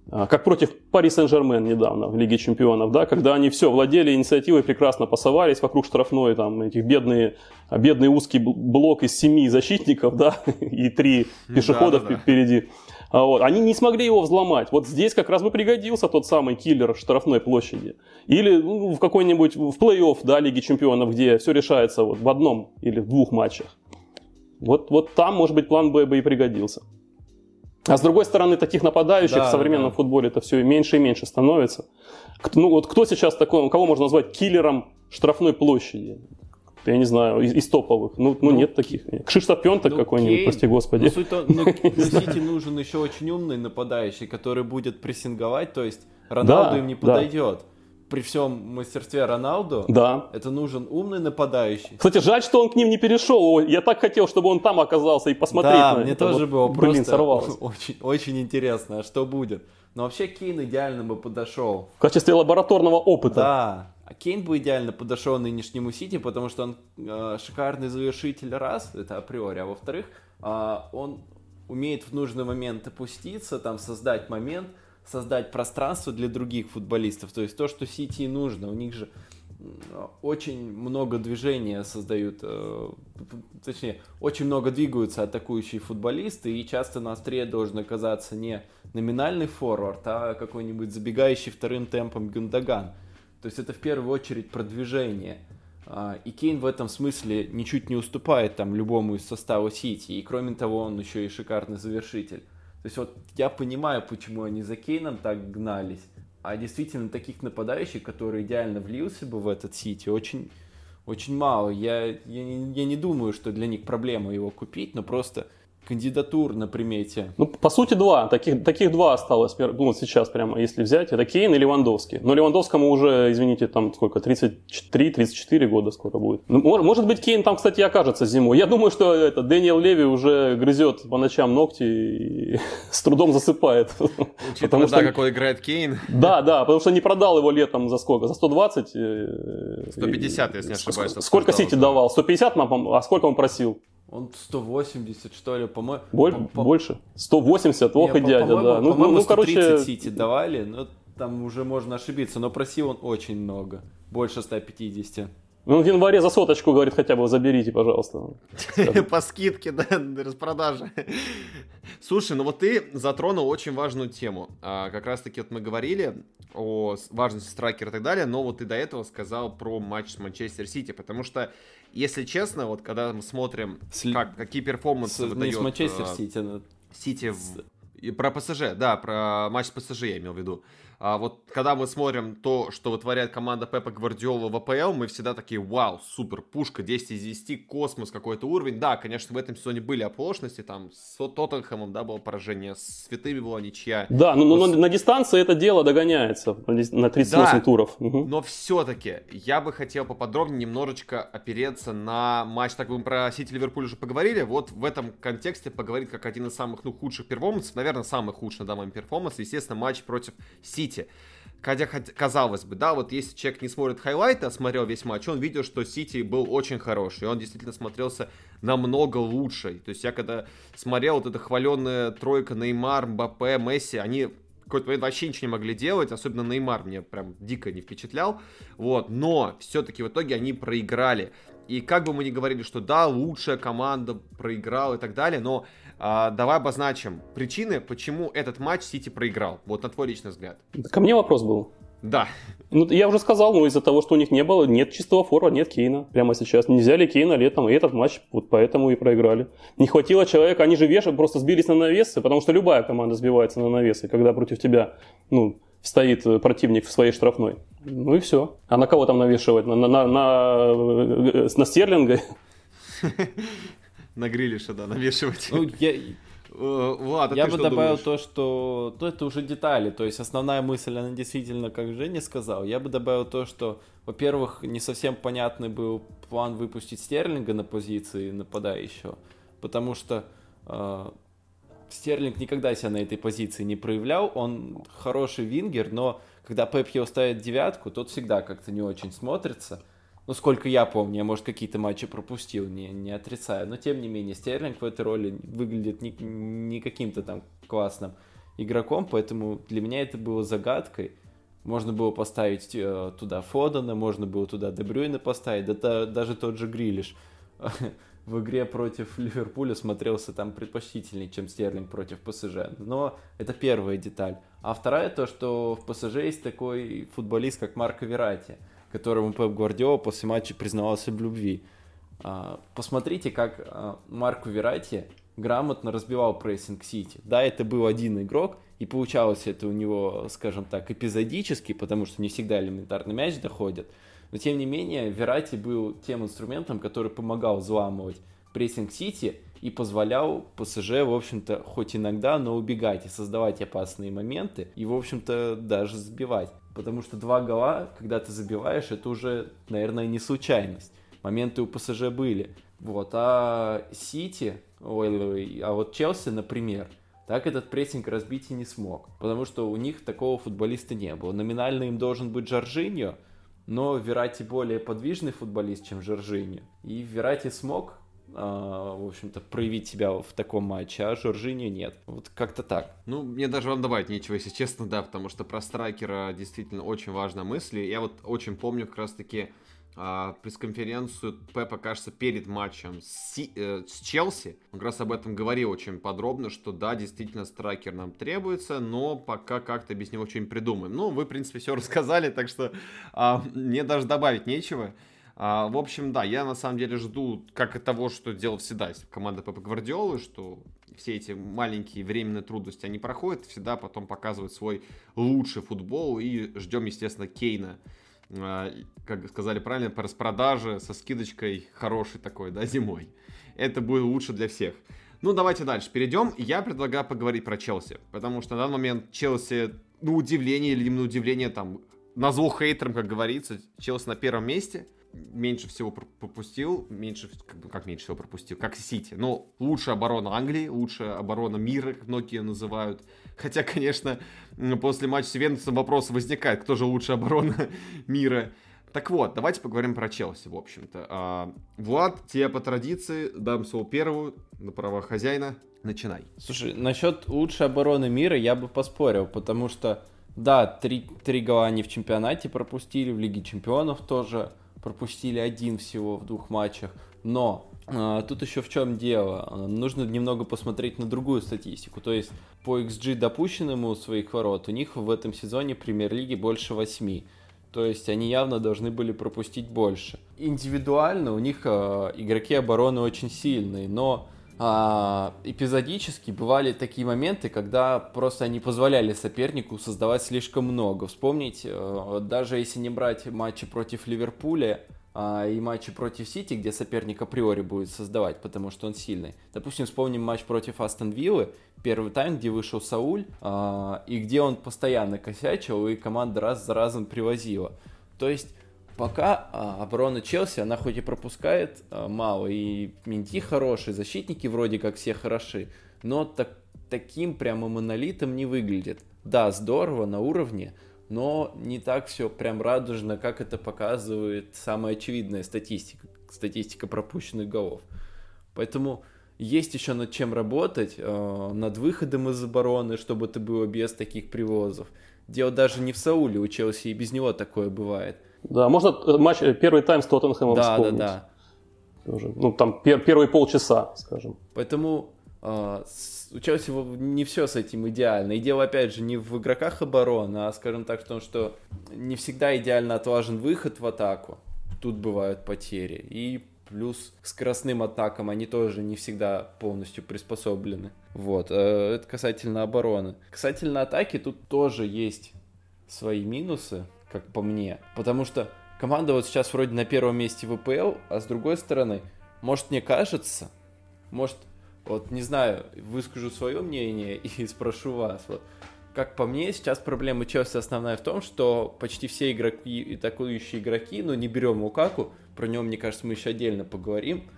а, как против Пари Сен-Жермен недавно в Лиге Чемпионов, да, когда они все владели инициативой, прекрасно пасовались вокруг штрафной, там, этих бедные, бедный узкий блок из семи защитников, да, [LAUGHS] и три пешеходов да, да, да. впереди. А вот. Они не смогли его взломать. Вот здесь как раз бы пригодился тот самый киллер штрафной площади. Или ну, в какой-нибудь в плей-офф да, Лиги Чемпионов, где все решается вот в одном или в двух матчах. Вот, вот там, может быть, план Б бы и пригодился. А с другой стороны, таких нападающих да, в современном да. футболе это все меньше и меньше становится. Ну вот кто сейчас такой, кого можно назвать киллером штрафной площади? Я не знаю, из, из топовых. Ну, ну, ну нет таких. Кшиштоф Пентек ну, какой-нибудь, прости господи. Ну, суть то, ну, Сити нужен еще очень умный нападающий, который будет прессинговать, то есть Роналду да, им не подойдет. Да при всем мастерстве Роналду, да. это нужен умный нападающий. Кстати, жаль, что он к ним не перешел. Я так хотел, чтобы он там оказался и посмотреть да, на мне это. тоже вот, было блин, просто [LAUGHS] очень, очень интересно, а что будет. Но вообще Кейн идеально бы подошел. В качестве лабораторного опыта. Да. А Кейн бы идеально подошел нынешнему Сити, потому что он э, шикарный завершитель раз, это априори, а во-вторых, э, он умеет в нужный момент опуститься, там создать момент, создать пространство для других футболистов. То есть то, что Сити нужно. У них же очень много движения создают, э, точнее, очень много двигаются атакующие футболисты, и часто на острие должен оказаться не номинальный форвард, а какой-нибудь забегающий вторым темпом Гюндаган. То есть это в первую очередь продвижение. А, и Кейн в этом смысле ничуть не уступает там любому из состава Сити. И кроме того, он еще и шикарный завершитель. То есть вот я понимаю, почему они за Кейном так гнались. А действительно таких нападающих, которые идеально влился бы в этот Сити, очень, очень мало. Я, я, я не думаю, что для них проблема его купить, но просто кандидатур на примете? Ну, по сути, два. Таких, таких два осталось, ну, сейчас прямо, если взять. Это Кейн и Левандовский. Но Левандовскому уже, извините, там сколько, 33-34 года скоро будет. Ну, может быть, Кейн там, кстати, окажется зимой. Я думаю, что это Дэниел Леви уже грызет по ночам ногти и [LAUGHS] с трудом засыпает. Учитывая, потому что, да, какой играет Кейн. Да, да, потому что не продал его летом за сколько? За 120? 150, если не ошибаюсь. Сколько Сити давал? 150, а сколько он просил? Он 180, что ли, по-моему. Боль, по, больше? 180, ох и дядя, да. Ну, ну, ну, короче... Сити давали, но там уже можно ошибиться, но просил он очень много. Больше 150. Ну, в январе за соточку, говорит, хотя бы заберите, пожалуйста. [LAUGHS] По скидке, да, распродажи. Слушай, ну вот ты затронул очень важную тему. А, как раз-таки вот мы говорили о важности страйкера и так далее, но вот ты до этого сказал про матч с Манчестер Сити, потому что, если честно, вот когда мы смотрим, как, какие перформансы выдает... Не с Манчестер а, Сити. Сити в... Про ПСЖ, да, про матч с ПСЖ я имел в виду. А вот когда мы смотрим то, что вытворяет команда Пепа Гвардиола в АПЛ, мы всегда такие, вау, супер, пушка, 10 из 10, космос, какой-то уровень. Да, конечно, в этом сезоне были оплошности, там с Тоттенхэмом, да, было поражение, с Святыми была ничья. Да, но, но, но на дистанции это дело догоняется на 38 да, туров. Угу. Но все-таки я бы хотел поподробнее немножечко опереться на матч, так мы про Сити Ливерпуль уже поговорили, вот в этом контексте поговорить как один из самых, ну, худших перформансов, наверное, самый худший на данный момент перформанс, естественно, матч против Сити Сити. Хотя, казалось бы, да, вот если человек не смотрит хайлайты, а смотрел весь матч, он видел, что Сити был очень хороший, он действительно смотрелся намного лучше. То есть я когда смотрел вот эта хваленая тройка Неймар, Мбаппе, Месси, они какой-то момент вообще ничего не могли делать, особенно Неймар мне прям дико не впечатлял, вот, но все-таки в итоге они проиграли. И как бы мы ни говорили, что да, лучшая команда проиграла и так далее, но а, давай обозначим причины, почему этот матч Сити проиграл. Вот на твой личный взгляд. Ко мне вопрос был. Да. Ну, я уже сказал, но из-за того, что у них не было, нет чистого фора, нет Кейна прямо сейчас. Не взяли Кейна летом, и этот матч вот поэтому и проиграли. Не хватило человека, они же вешают, просто сбились на навесы, потому что любая команда сбивается на навесы, когда против тебя, ну, стоит противник в своей штрафной. Ну и все. А на кого там навешивать? На, на, на, на, на Стерлинга? [LAUGHS] На Грилиша, да, навешивать. Ну, я, Влад, а Я бы добавил думаешь? то, что ну, это уже детали. То есть основная мысль, она действительно, как Женя сказал, я бы добавил то, что, во-первых, не совсем понятный был план выпустить Стерлинга на позиции нападающего, потому что э, Стерлинг никогда себя на этой позиции не проявлял. Он хороший вингер, но когда Пеп его ставит девятку, тот всегда как-то не очень смотрится ну, сколько я помню, я, может, какие-то матчи пропустил, не, не отрицаю, но, тем не менее, Стерлинг в этой роли выглядит не, не каким-то там классным игроком, поэтому для меня это было загадкой. Можно было поставить э, туда Фодена, можно было туда Дебрюйна поставить, да та, даже тот же Грилиш [LAUGHS] в игре против Ливерпуля смотрелся там предпочтительнее, чем Стерлинг против ПСЖ. Но это первая деталь. А вторая то, что в ПСЖ есть такой футболист, как Марко Верати – которому Пеп Гвардиола после матча признавался в любви. А, посмотрите, как а, Марку Верати грамотно разбивал прессинг Сити. Да, это был один игрок, и получалось это у него, скажем так, эпизодически, потому что не всегда элементарный мяч доходит. Но тем не менее, Верати был тем инструментом, который помогал взламывать прессинг Сити и позволял ПСЖ, в общем-то, хоть иногда, но убегать и создавать опасные моменты, и, в общем-то, даже забивать. Потому что два гола, когда ты забиваешь, это уже, наверное, не случайность. Моменты у ПСЖ были. Вот, а Сити, ой, а вот Челси, например, так этот прессинг разбить и не смог. Потому что у них такого футболиста не было. Номинально им должен быть Жоржиньо, но Верати более подвижный футболист, чем Жоржиньо. И Верати смог в общем-то, проявить себя в таком матче, а Жоржиньо нет. Вот как-то так. Ну, мне даже вам добавить нечего, если честно, да, потому что про страйкера действительно очень важна мысль. Я вот очень помню как раз-таки а, пресс-конференцию Пепа, кажется, перед матчем с, э, с Челси. Он как раз об этом говорил очень подробно, что да, действительно, страйкер нам требуется, но пока как-то без него что-нибудь придумаем. Ну, вы, в принципе, все рассказали, так что а, мне даже добавить нечего. А, в общем, да, я на самом деле жду как и того, что делал всегда команда Пепа Гвардиолы, что все эти маленькие временные трудности, они проходят, всегда потом показывают свой лучший футбол, и ждем, естественно, Кейна, а, как сказали правильно, по распродаже со скидочкой хороший такой, да, зимой. Это будет лучше для всех. Ну, давайте дальше перейдем. Я предлагаю поговорить про Челси, потому что на данный момент Челси, ну, удивление или не удивление, там, назову хейтером, как говорится, Челси на первом месте – меньше всего пропустил, меньше, как, бы, как меньше всего пропустил, как Сити. Но лучшая оборона Англии, лучшая оборона мира, как многие называют. Хотя, конечно, после матча с Венцем вопрос возникает, кто же лучшая оборона [LAUGHS] мира. Так вот, давайте поговорим про Челси, в общем-то. А, Влад, тебе по традиции дам слово первую, на права хозяина. Начинай. Слушай, насчет лучшей обороны мира я бы поспорил, потому что, да, три, три гола они в чемпионате пропустили, в Лиге чемпионов тоже пропустили один всего в двух матчах, но а, тут еще в чем дело? Нужно немного посмотреть на другую статистику. То есть по XG допущенному своих ворот у них в этом сезоне премьер-лиги больше 8. То есть они явно должны были пропустить больше. Индивидуально у них э, игроки обороны очень сильные, но а, эпизодически бывали такие моменты, когда просто они позволяли сопернику создавать слишком много. Вспомните, э, даже если не брать матчи против Ливерпуля а, и матчи против Сити, где соперник априори будет создавать, потому что он сильный. Допустим, вспомним матч против Астон Виллы, первый тайм, где вышел Сауль, а, и где он постоянно косячил, и команда раз за разом привозила. То есть Пока а, оборона Челси, она хоть и пропускает а, мало, и Минти хороший, защитники вроде как все хороши, но так, таким прямо монолитом не выглядит. Да, здорово, на уровне, но не так все прям радужно, как это показывает самая очевидная статистика, статистика пропущенных голов. Поэтому есть еще над чем работать, э, над выходом из обороны, чтобы это было без таких привозов. Дело даже не в Сауле, у Челси и без него такое бывает. Да, можно э, матч, э, первый тайм с Тоттенхэмом да, вспомнить. Да, да, Тоже. Ну, там пер, первые полчаса, скажем. Поэтому э, у Челси не все с этим идеально. И дело, опять же, не в игроках обороны, а, скажем так, в том, что не всегда идеально отлажен выход в атаку. Тут бывают потери. И плюс к скоростным атакам они тоже не всегда полностью приспособлены. Вот, э, это касательно обороны. Касательно атаки тут тоже есть свои минусы, как по мне. Потому что команда вот сейчас вроде на первом месте в ВПЛ, а с другой стороны, может мне кажется, может вот не знаю, выскажу свое мнение [LAUGHS] и спрошу вас. Вот, как по мне, сейчас проблема Челси основная в том, что почти все игроки, атакующие игроки, но не берем Лукаку, про него, мне кажется, мы еще отдельно поговорим,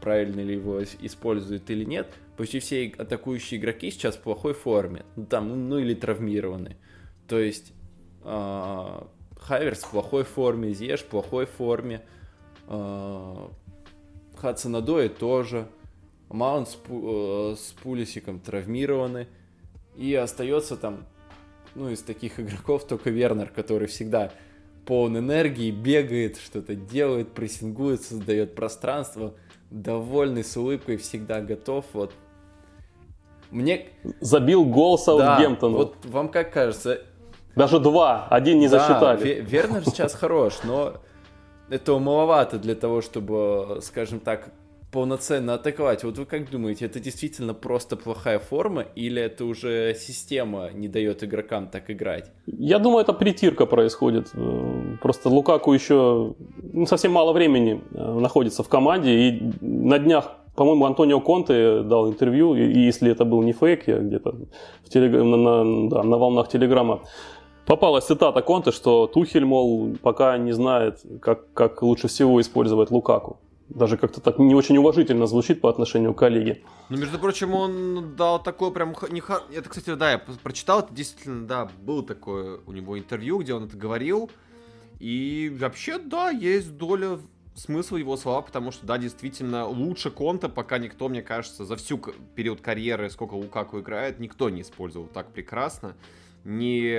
правильно ли его используют или нет. Почти все атакующие игроки сейчас в плохой форме, ну, там, ну, ну или травмированы. То есть Хайверс в плохой форме, Зеш в плохой форме, э, Хадсонадои тоже. Маунт с, э, с Пулисиком травмированы. И остается там, ну, из таких игроков только Вернер, который всегда полон энергии, бегает, что-то делает, прессингует, создает пространство, довольный, с улыбкой, всегда готов. Вот. Мне... Забил гол Саутгемптону. Да, вот вам как кажется? Даже два, один не да, засчитали. Вернер сейчас хорош, но этого маловато для того, чтобы, скажем так, полноценно атаковать. Вот вы как думаете, это действительно просто плохая форма или это уже система не дает игрокам так играть? Я думаю, это притирка происходит. Э, просто Лукаку еще ну, совсем мало времени э, находится в команде, и на днях по-моему, Антонио Конте дал интервью, и если это был не фейк, я где-то телег... на, на, да, на волнах Телеграма попалась цитата Конте, что Тухель, мол, пока не знает, как, как лучше всего использовать Лукаку даже как-то так не очень уважительно звучит по отношению к коллеге. Ну, между прочим, он дал такое прям... Не... Это, кстати, да, я прочитал, это действительно, да, было такое у него интервью, где он это говорил. И вообще, да, есть доля смысла его слова, потому что, да, действительно, лучше Конта пока никто, мне кажется, за всю период карьеры, сколько Лукаку играет, никто не использовал так прекрасно. Ни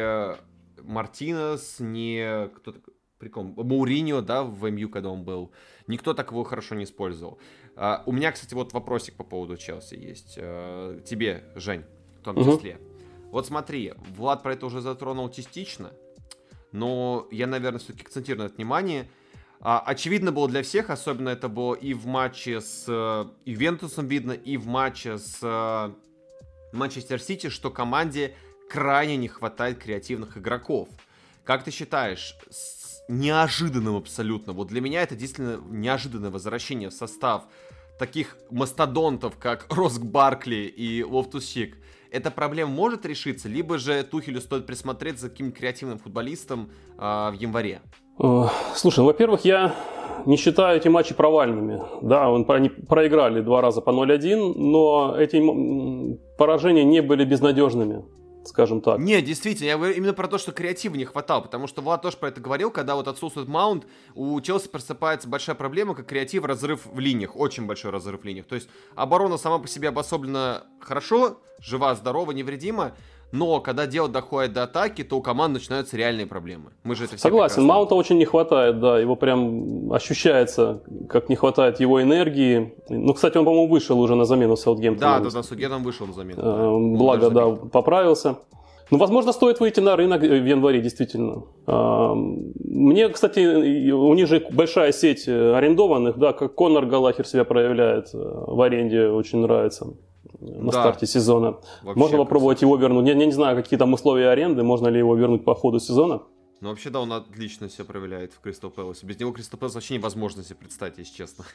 Мартинес, ни кто-то прикол. Мауриньо, да, в МЮ, когда он был. Никто так его хорошо не использовал. А, у меня, кстати, вот вопросик по поводу Челси есть. А, тебе, Жень, в том числе. Угу. Вот смотри, Влад про это уже затронул частично, но я, наверное, все-таки акцентирую на внимание. А, очевидно было для всех, особенно это было и в матче с э, Ивентусом видно, и в матче с э, Манчестер Сити, что команде крайне не хватает креативных игроков. Как ты считаешь, неожиданным абсолютно. Вот для меня это действительно неожиданное возвращение в состав таких мастодонтов, как [LAUGHS] Роск Баркли и Лофтусик. Эта проблема может решиться, либо же Тухелю стоит присмотреть за каким-нибудь креативным футболистом э, в январе? Слушай, ну, во-первых, я не считаю эти матчи провальными. Да, они проиграли два раза по 0-1, но эти поражения не были безнадежными скажем так. Не, действительно, я говорю именно про то, что креатива не хватало, потому что Влад тоже про это говорил, когда вот отсутствует маунт, у Челси просыпается большая проблема, как креатив, разрыв в линиях, очень большой разрыв в линиях. То есть оборона сама по себе обособлена хорошо, жива, здорова, невредима, но когда дело доходит до атаки, то у команд начинаются реальные проблемы. Мы же это все Согласен, Маунта очень не хватает, да, его прям ощущается, как не хватает его энергии. Ну, кстати, он, по-моему, вышел уже на замену Саутгемптона. Да, да, да, Саутгемптон вышел на замену. Да. Благо, да, поправился. Ну, возможно, стоит выйти на рынок в январе, действительно. А, мне, кстати, у них же большая сеть арендованных, да, как Конор Галахер себя проявляет э, в аренде, очень нравится на да. старте сезона. Вообще можно попробовать красиво. его вернуть. Я, я не знаю, какие там условия аренды, можно ли его вернуть по ходу сезона. Ну, вообще, да, он отлично себя проявляет в Кристал Пэласе. Без него Кристал Пэлас вообще невозможно себе представить, если честно.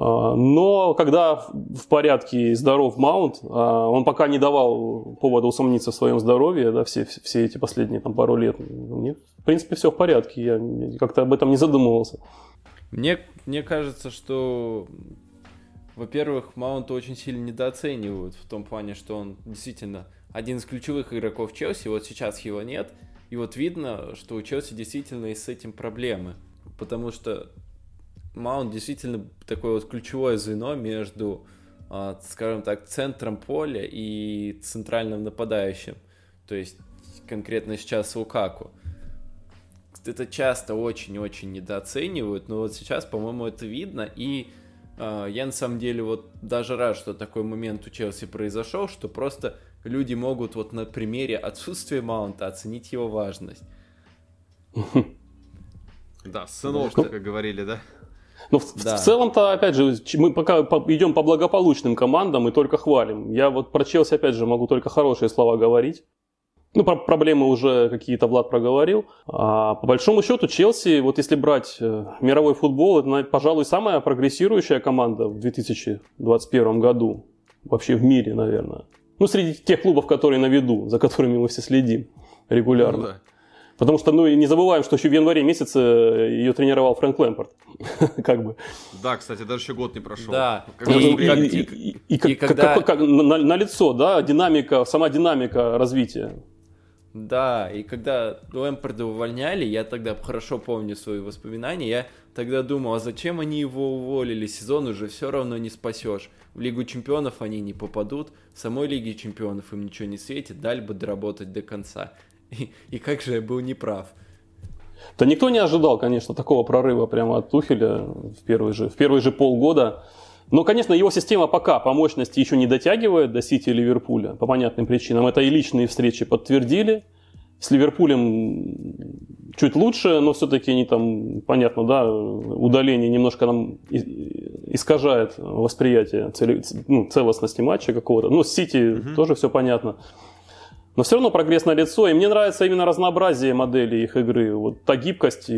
А, но когда в порядке здоров Маунт, а, он пока не давал повода усомниться в своем здоровье, да, все, все эти последние там, пару лет. Мне, в принципе, все в порядке. Я как-то об этом не задумывался. Мне, мне кажется, что во-первых, Маунта очень сильно недооценивают в том плане, что он действительно один из ключевых игроков Челси, вот сейчас его нет, и вот видно, что у Челси действительно есть с этим проблемы, потому что Маунт действительно такое вот ключевое звено между, а, скажем так, центром поля и центральным нападающим, то есть конкретно сейчас Лукаку. Это часто очень-очень недооценивают, но вот сейчас, по-моему, это видно, и я на самом деле вот даже рад, что такой момент у Челси произошел, что просто люди могут вот на примере отсутствия Маунта оценить его важность. [LAUGHS] Да, сынок, как говорили, да? Но ну, в, да. в целом-то, опять же, мы пока идем по благополучным командам и только хвалим. Я вот про Челси, опять же, могу только хорошие слова говорить. Ну, про проблемы уже какие-то Влад проговорил. А по большому счету, Челси, вот если брать э, мировой футбол, это, пожалуй, самая прогрессирующая команда в 2021 году. Вообще в мире, наверное. Ну, среди тех клубов, которые на виду, за которыми мы все следим регулярно. Ну, да. Потому что, ну, не забываем, что еще в январе месяце ее тренировал Фрэнк Лэмпорт. как бы. Да, кстати, даже еще год не прошел. Да. Как и, и, и, и, и, когда... как, как, на, на лицо, да, динамика, сама динамика развития. Да, и когда Лэмпорда увольняли, я тогда хорошо помню свои воспоминания, я тогда думал, а зачем они его уволили, сезон уже все равно не спасешь. В Лигу Чемпионов они не попадут, в самой Лиге Чемпионов им ничего не светит, дали бы доработать до конца. [LAUGHS] И, и как же я был неправ. Да никто не ожидал, конечно, такого прорыва прямо от Тухеля в первый же, в первые же полгода. Но, конечно, его система пока по мощности еще не дотягивает до Сити и Ливерпуля, по понятным причинам. Это и личные встречи подтвердили. С Ливерпулем чуть лучше, но все-таки они там, понятно, да, удаление немножко нам искажает восприятие цели, ну, целостности матча какого-то. Ну, с Сити угу. тоже все понятно. Но все равно прогресс на лицо, и мне нравится именно разнообразие моделей их игры. Вот та гибкость, и,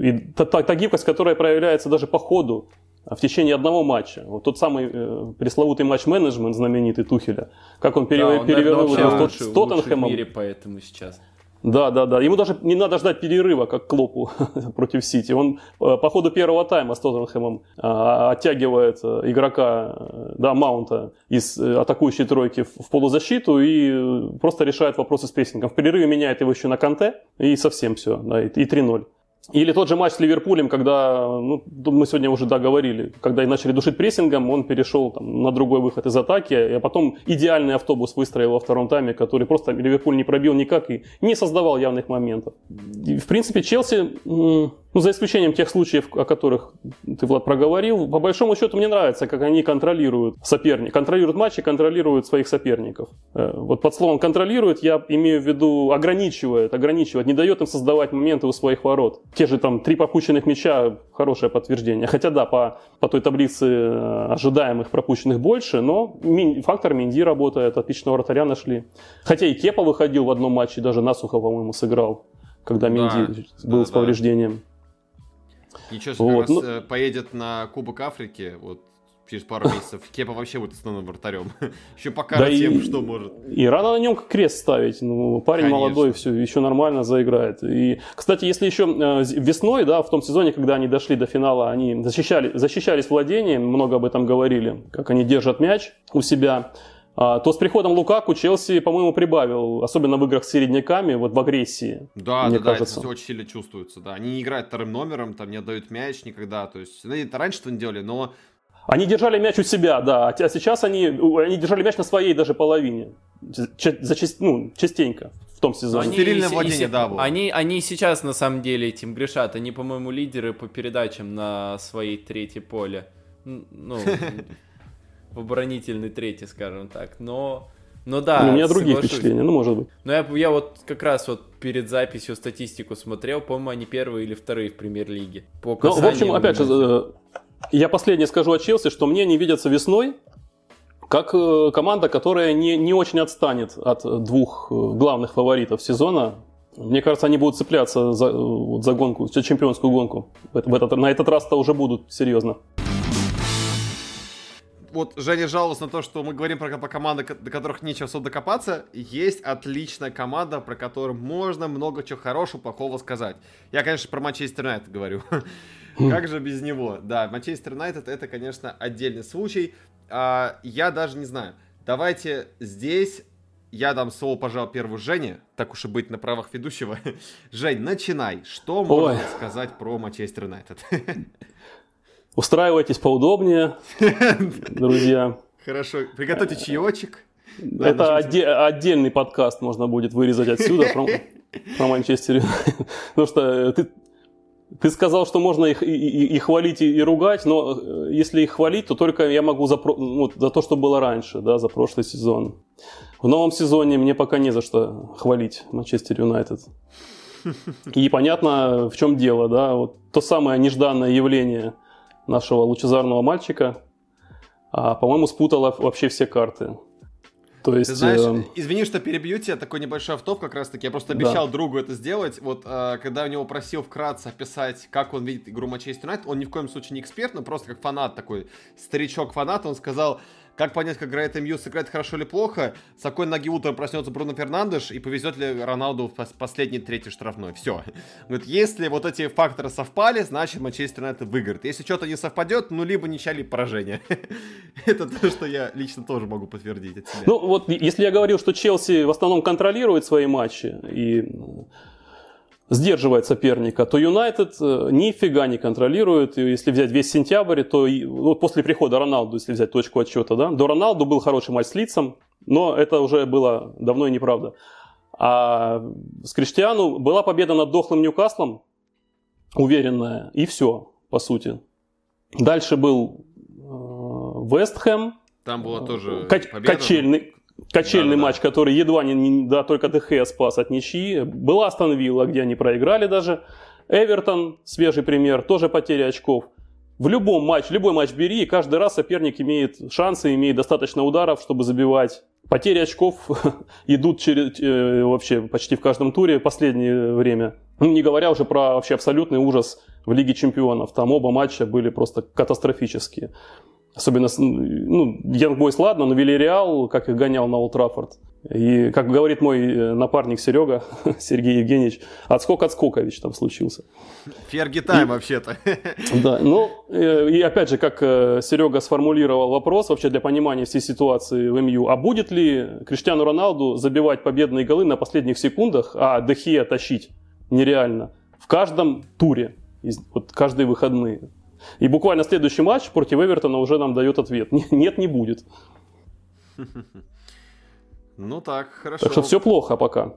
и, та, та, та гибкость, которая проявляется даже по ходу в течение одного матча. Вот тот самый э, пресловутый матч-менеджмент знаменитый Тухеля, как он, пере, да, он перевернул его лучший, с Тоттенхэмом. в мире, поэтому сейчас. Да, да, да. Ему даже не надо ждать перерыва, как Клопу [LAUGHS] против Сити. Он э, по ходу первого тайма с Тоттенхэмом э, оттягивает э, игрока, да, Маунта из атакующей тройки в полузащиту и просто решает вопросы с прессингом. В перерыве меняет его еще на Канте и совсем все, да, и 3-0. Или тот же матч с Ливерпулем, когда, ну, мы сегодня уже да, говорили, когда и начали душить прессингом, он перешел там, на другой выход из атаки, а потом идеальный автобус выстроил во втором тайме, который просто Ливерпуль не пробил никак и не создавал явных моментов. И, в принципе, Челси ну, за исключением тех случаев, о которых ты, Влад, проговорил, по большому счету мне нравится, как они контролируют соперник, контролируют матчи, контролируют своих соперников. Э, вот под словом контролирует я имею в виду ограничивает, ограничивает, не дает им создавать моменты у своих ворот. Те же там три пропущенных мяча, хорошее подтверждение. Хотя да, по, по той таблице э, ожидаемых пропущенных больше, но фактор Минди работает, отличного вратаря нашли. Хотя и Кепа выходил в одном матче, даже насухо, по-моему, сыграл, когда Минди да, был да, с повреждением. Да. Ничего, вот, как раз ну... Э, поедет на Кубок Африки, вот через пару месяцев. Кепа вообще будет основным вратарем. [LAUGHS] Еще покажет да и, что может. И рано на нем крест ставить. Ну, парень Конечно. молодой, все еще нормально заиграет. И, кстати, если еще э, весной, да, в том сезоне, когда они дошли до финала, они защищали, защищались владением, много об этом говорили, как они держат мяч у себя. А, то с приходом Лукаку Челси, по-моему, прибавил, особенно в играх с середняками, вот в агрессии. Да, мне да, кажется. да, это очень сильно чувствуется, да. Они не играют вторым номером, там не отдают мяч никогда, то есть, ну, это раньше что не делали, но... Они держали мяч у себя, да, а сейчас они, они держали мяч на своей даже половине, за, ну, частенько в том сезоне. Они, Стерильное владение, да, было. Они, они сейчас, на самом деле, этим грешат, они, по-моему, лидеры по передачам на своей третьей поле. Ну, [LAUGHS] в оборонительный третий, скажем так. Но, но да. Ну, у меня другие соглашусь. впечатления, ну может быть. Но я, я вот как раз вот перед записью статистику смотрел, по-моему, они первые или вторые в премьер-лиге. По ну, в общем, опять же, э, я последнее скажу о Челси, что мне не видятся весной как э, команда, которая не, не очень отстанет от двух э, главных фаворитов сезона. Мне кажется, они будут цепляться за, за гонку, за чемпионскую гонку. В этот, на этот раз-то уже будут серьезно вот Женя жаловался на то, что мы говорим про, про команды, до которых нечего особо докопаться. Есть отличная команда, про которую можно много чего хорошего, плохого сказать. Я, конечно, про Манчестер Юнайтед говорю. Как же без него? Да, Манчестер Юнайтед это, конечно, отдельный случай. А, я даже не знаю. Давайте здесь я дам слово, пожалуй, первую Жене, так уж и быть на правах ведущего. [LAUGHS] Жень, начинай. Что можно Ой. сказать про Манчестер Юнайтед? [LAUGHS] Устраивайтесь поудобнее, [LAUGHS] друзья. Хорошо, приготовьте чаечек. Это отде- отдельный подкаст можно будет вырезать отсюда про, [LAUGHS] Манчестер Потому [LAUGHS] что ты, ты сказал, что можно их и, и, и хвалить, и, и ругать, но э, если их хвалить, то только я могу за, ну, за то, что было раньше, да, за прошлый сезон. В новом сезоне мне пока не за что хвалить Манчестер Юнайтед. И понятно, в чем дело, да, вот то самое нежданное явление нашего лучезарного мальчика, а, по-моему, спутало вообще все карты. То есть, Ты знаешь, э... извини, что перебью тебя, такой небольшой автоп как раз-таки. Я просто обещал да. другу это сделать. Вот э, когда у него просил вкратце описать, как он видит игру Манчестер Юнайтед, он ни в коем случае не эксперт, но просто как фанат такой, старичок-фанат, он сказал, как понять, как играет МЮ, сыграет хорошо или плохо? С какой ноги утром проснется Бруно Фернандеш и повезет ли Роналду в последний третий штрафной? Все. Говорит, если вот эти факторы совпали, значит Манчестер Юнайтед выиграет. Если что-то не совпадет, ну либо ничья, либо поражение. [LAUGHS] Это то, что я лично тоже могу подтвердить от себя. Ну вот, если я говорил, что Челси в основном контролирует свои матчи и сдерживает соперника, то Юнайтед э, нифига не контролирует. И если взять весь сентябрь, то вот после прихода Роналду, если взять точку отчета, да, до Роналду был хороший матч с Лицом, но это уже было давно и неправда. А с Криштиану была победа над дохлым Ньюкаслом, уверенная, и все, по сути. Дальше был э, Вестхэм. Там была тоже победа. Качельный, Качельный да, матч, да. который едва не, да, только ДХ спас от ничьи. Была Астон Вилла, где они проиграли даже. Эвертон, свежий пример, тоже потеря очков. В любом матче, любой матч бери, и каждый раз соперник имеет шансы, имеет достаточно ударов, чтобы забивать. Потери очков [LAUGHS] идут через, э, вообще почти в каждом туре в последнее время. Ну, не говоря уже про вообще абсолютный ужас в Лиге Чемпионов. Там оба матча были просто катастрофические. Особенно, ну, Boys ладно, но Вильяреал, как их гонял на Олд Траффорд. И, как говорит мой э, напарник Серега, [LAUGHS] Сергей Евгеньевич, отскок отскокович там случился. Ферги тайм вообще-то. [LAUGHS] Да, ну, э, и опять же, как э, Серега сформулировал вопрос вообще для понимания всей ситуации в МЮ, а будет ли Криштиану Роналду забивать победные голы на последних секундах, а Дехия тащить нереально в каждом туре, вот каждые выходные? И буквально следующий матч против Эвертона уже нам дает ответ. [LAUGHS] Нет, не будет. [LAUGHS] Ну так, хорошо. Так что все плохо пока.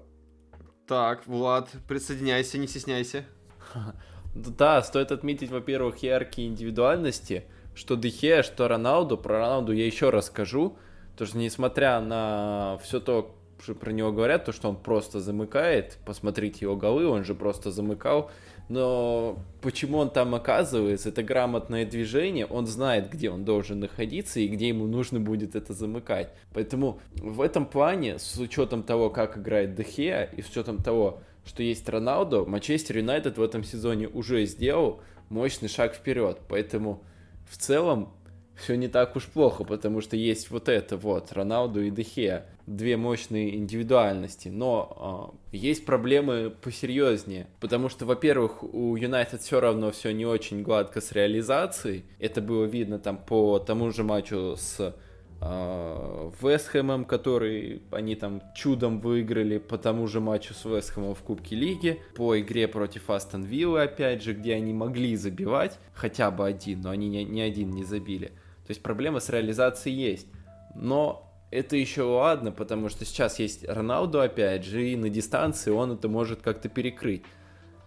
Так, Влад, присоединяйся, не стесняйся. [LAUGHS] Да, стоит отметить, во-первых, яркие индивидуальности, что Дехе, что Роналду. Про Роналду я еще расскажу. Потому что несмотря на все то, что про него говорят, то, что он просто замыкает, посмотрите его голы, он же просто замыкал но почему он там оказывается, это грамотное движение, он знает, где он должен находиться и где ему нужно будет это замыкать. Поэтому в этом плане, с учетом того, как играет Дехея и с учетом того, что есть Роналдо, Манчестер Юнайтед в этом сезоне уже сделал мощный шаг вперед. Поэтому в целом все не так уж плохо, потому что есть вот это вот, Роналду и Дехе, две мощные индивидуальности, но э, есть проблемы посерьезнее, потому что, во-первых, у Юнайтед все равно все не очень гладко с реализацией, это было видно там по тому же матчу с э, Вестхэмом, который они там чудом выиграли по тому же матчу с Вестхэмом в Кубке Лиги, по игре против Астон Виллы, опять же, где они могли забивать хотя бы один, но они ни, ни один не забили. То есть проблема с реализацией есть. Но это еще ладно, потому что сейчас есть Роналду, опять же, и на дистанции он это может как-то перекрыть.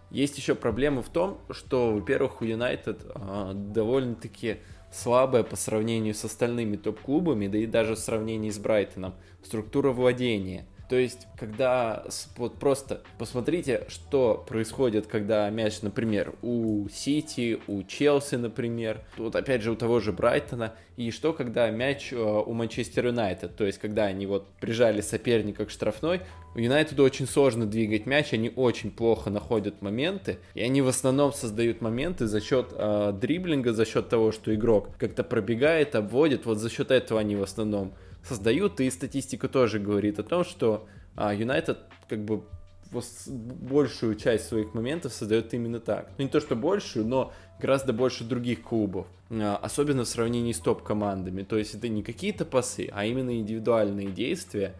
Есть еще проблема в том, что, во-первых, у Юнайтед а, довольно-таки слабая по сравнению с остальными топ-клубами, да и даже в сравнении с Брайтоном, структура владения – то есть, когда вот просто посмотрите, что происходит, когда мяч, например, у Сити, у Челси, например, вот опять же у того же Брайтона, и что, когда мяч э, у Манчестер Юнайтед, то есть, когда они вот прижали соперника к штрафной, у Юнайтеду очень сложно двигать мяч, они очень плохо находят моменты, и они в основном создают моменты за счет э, дриблинга, за счет того, что игрок как-то пробегает, обводит, вот за счет этого они в основном создают, и статистика тоже говорит о том, что Юнайтед как бы большую часть своих моментов создает именно так. Ну, не то, что большую, но гораздо больше других клубов. А, особенно в сравнении с топ-командами. То есть это не какие-то пасы, а именно индивидуальные действия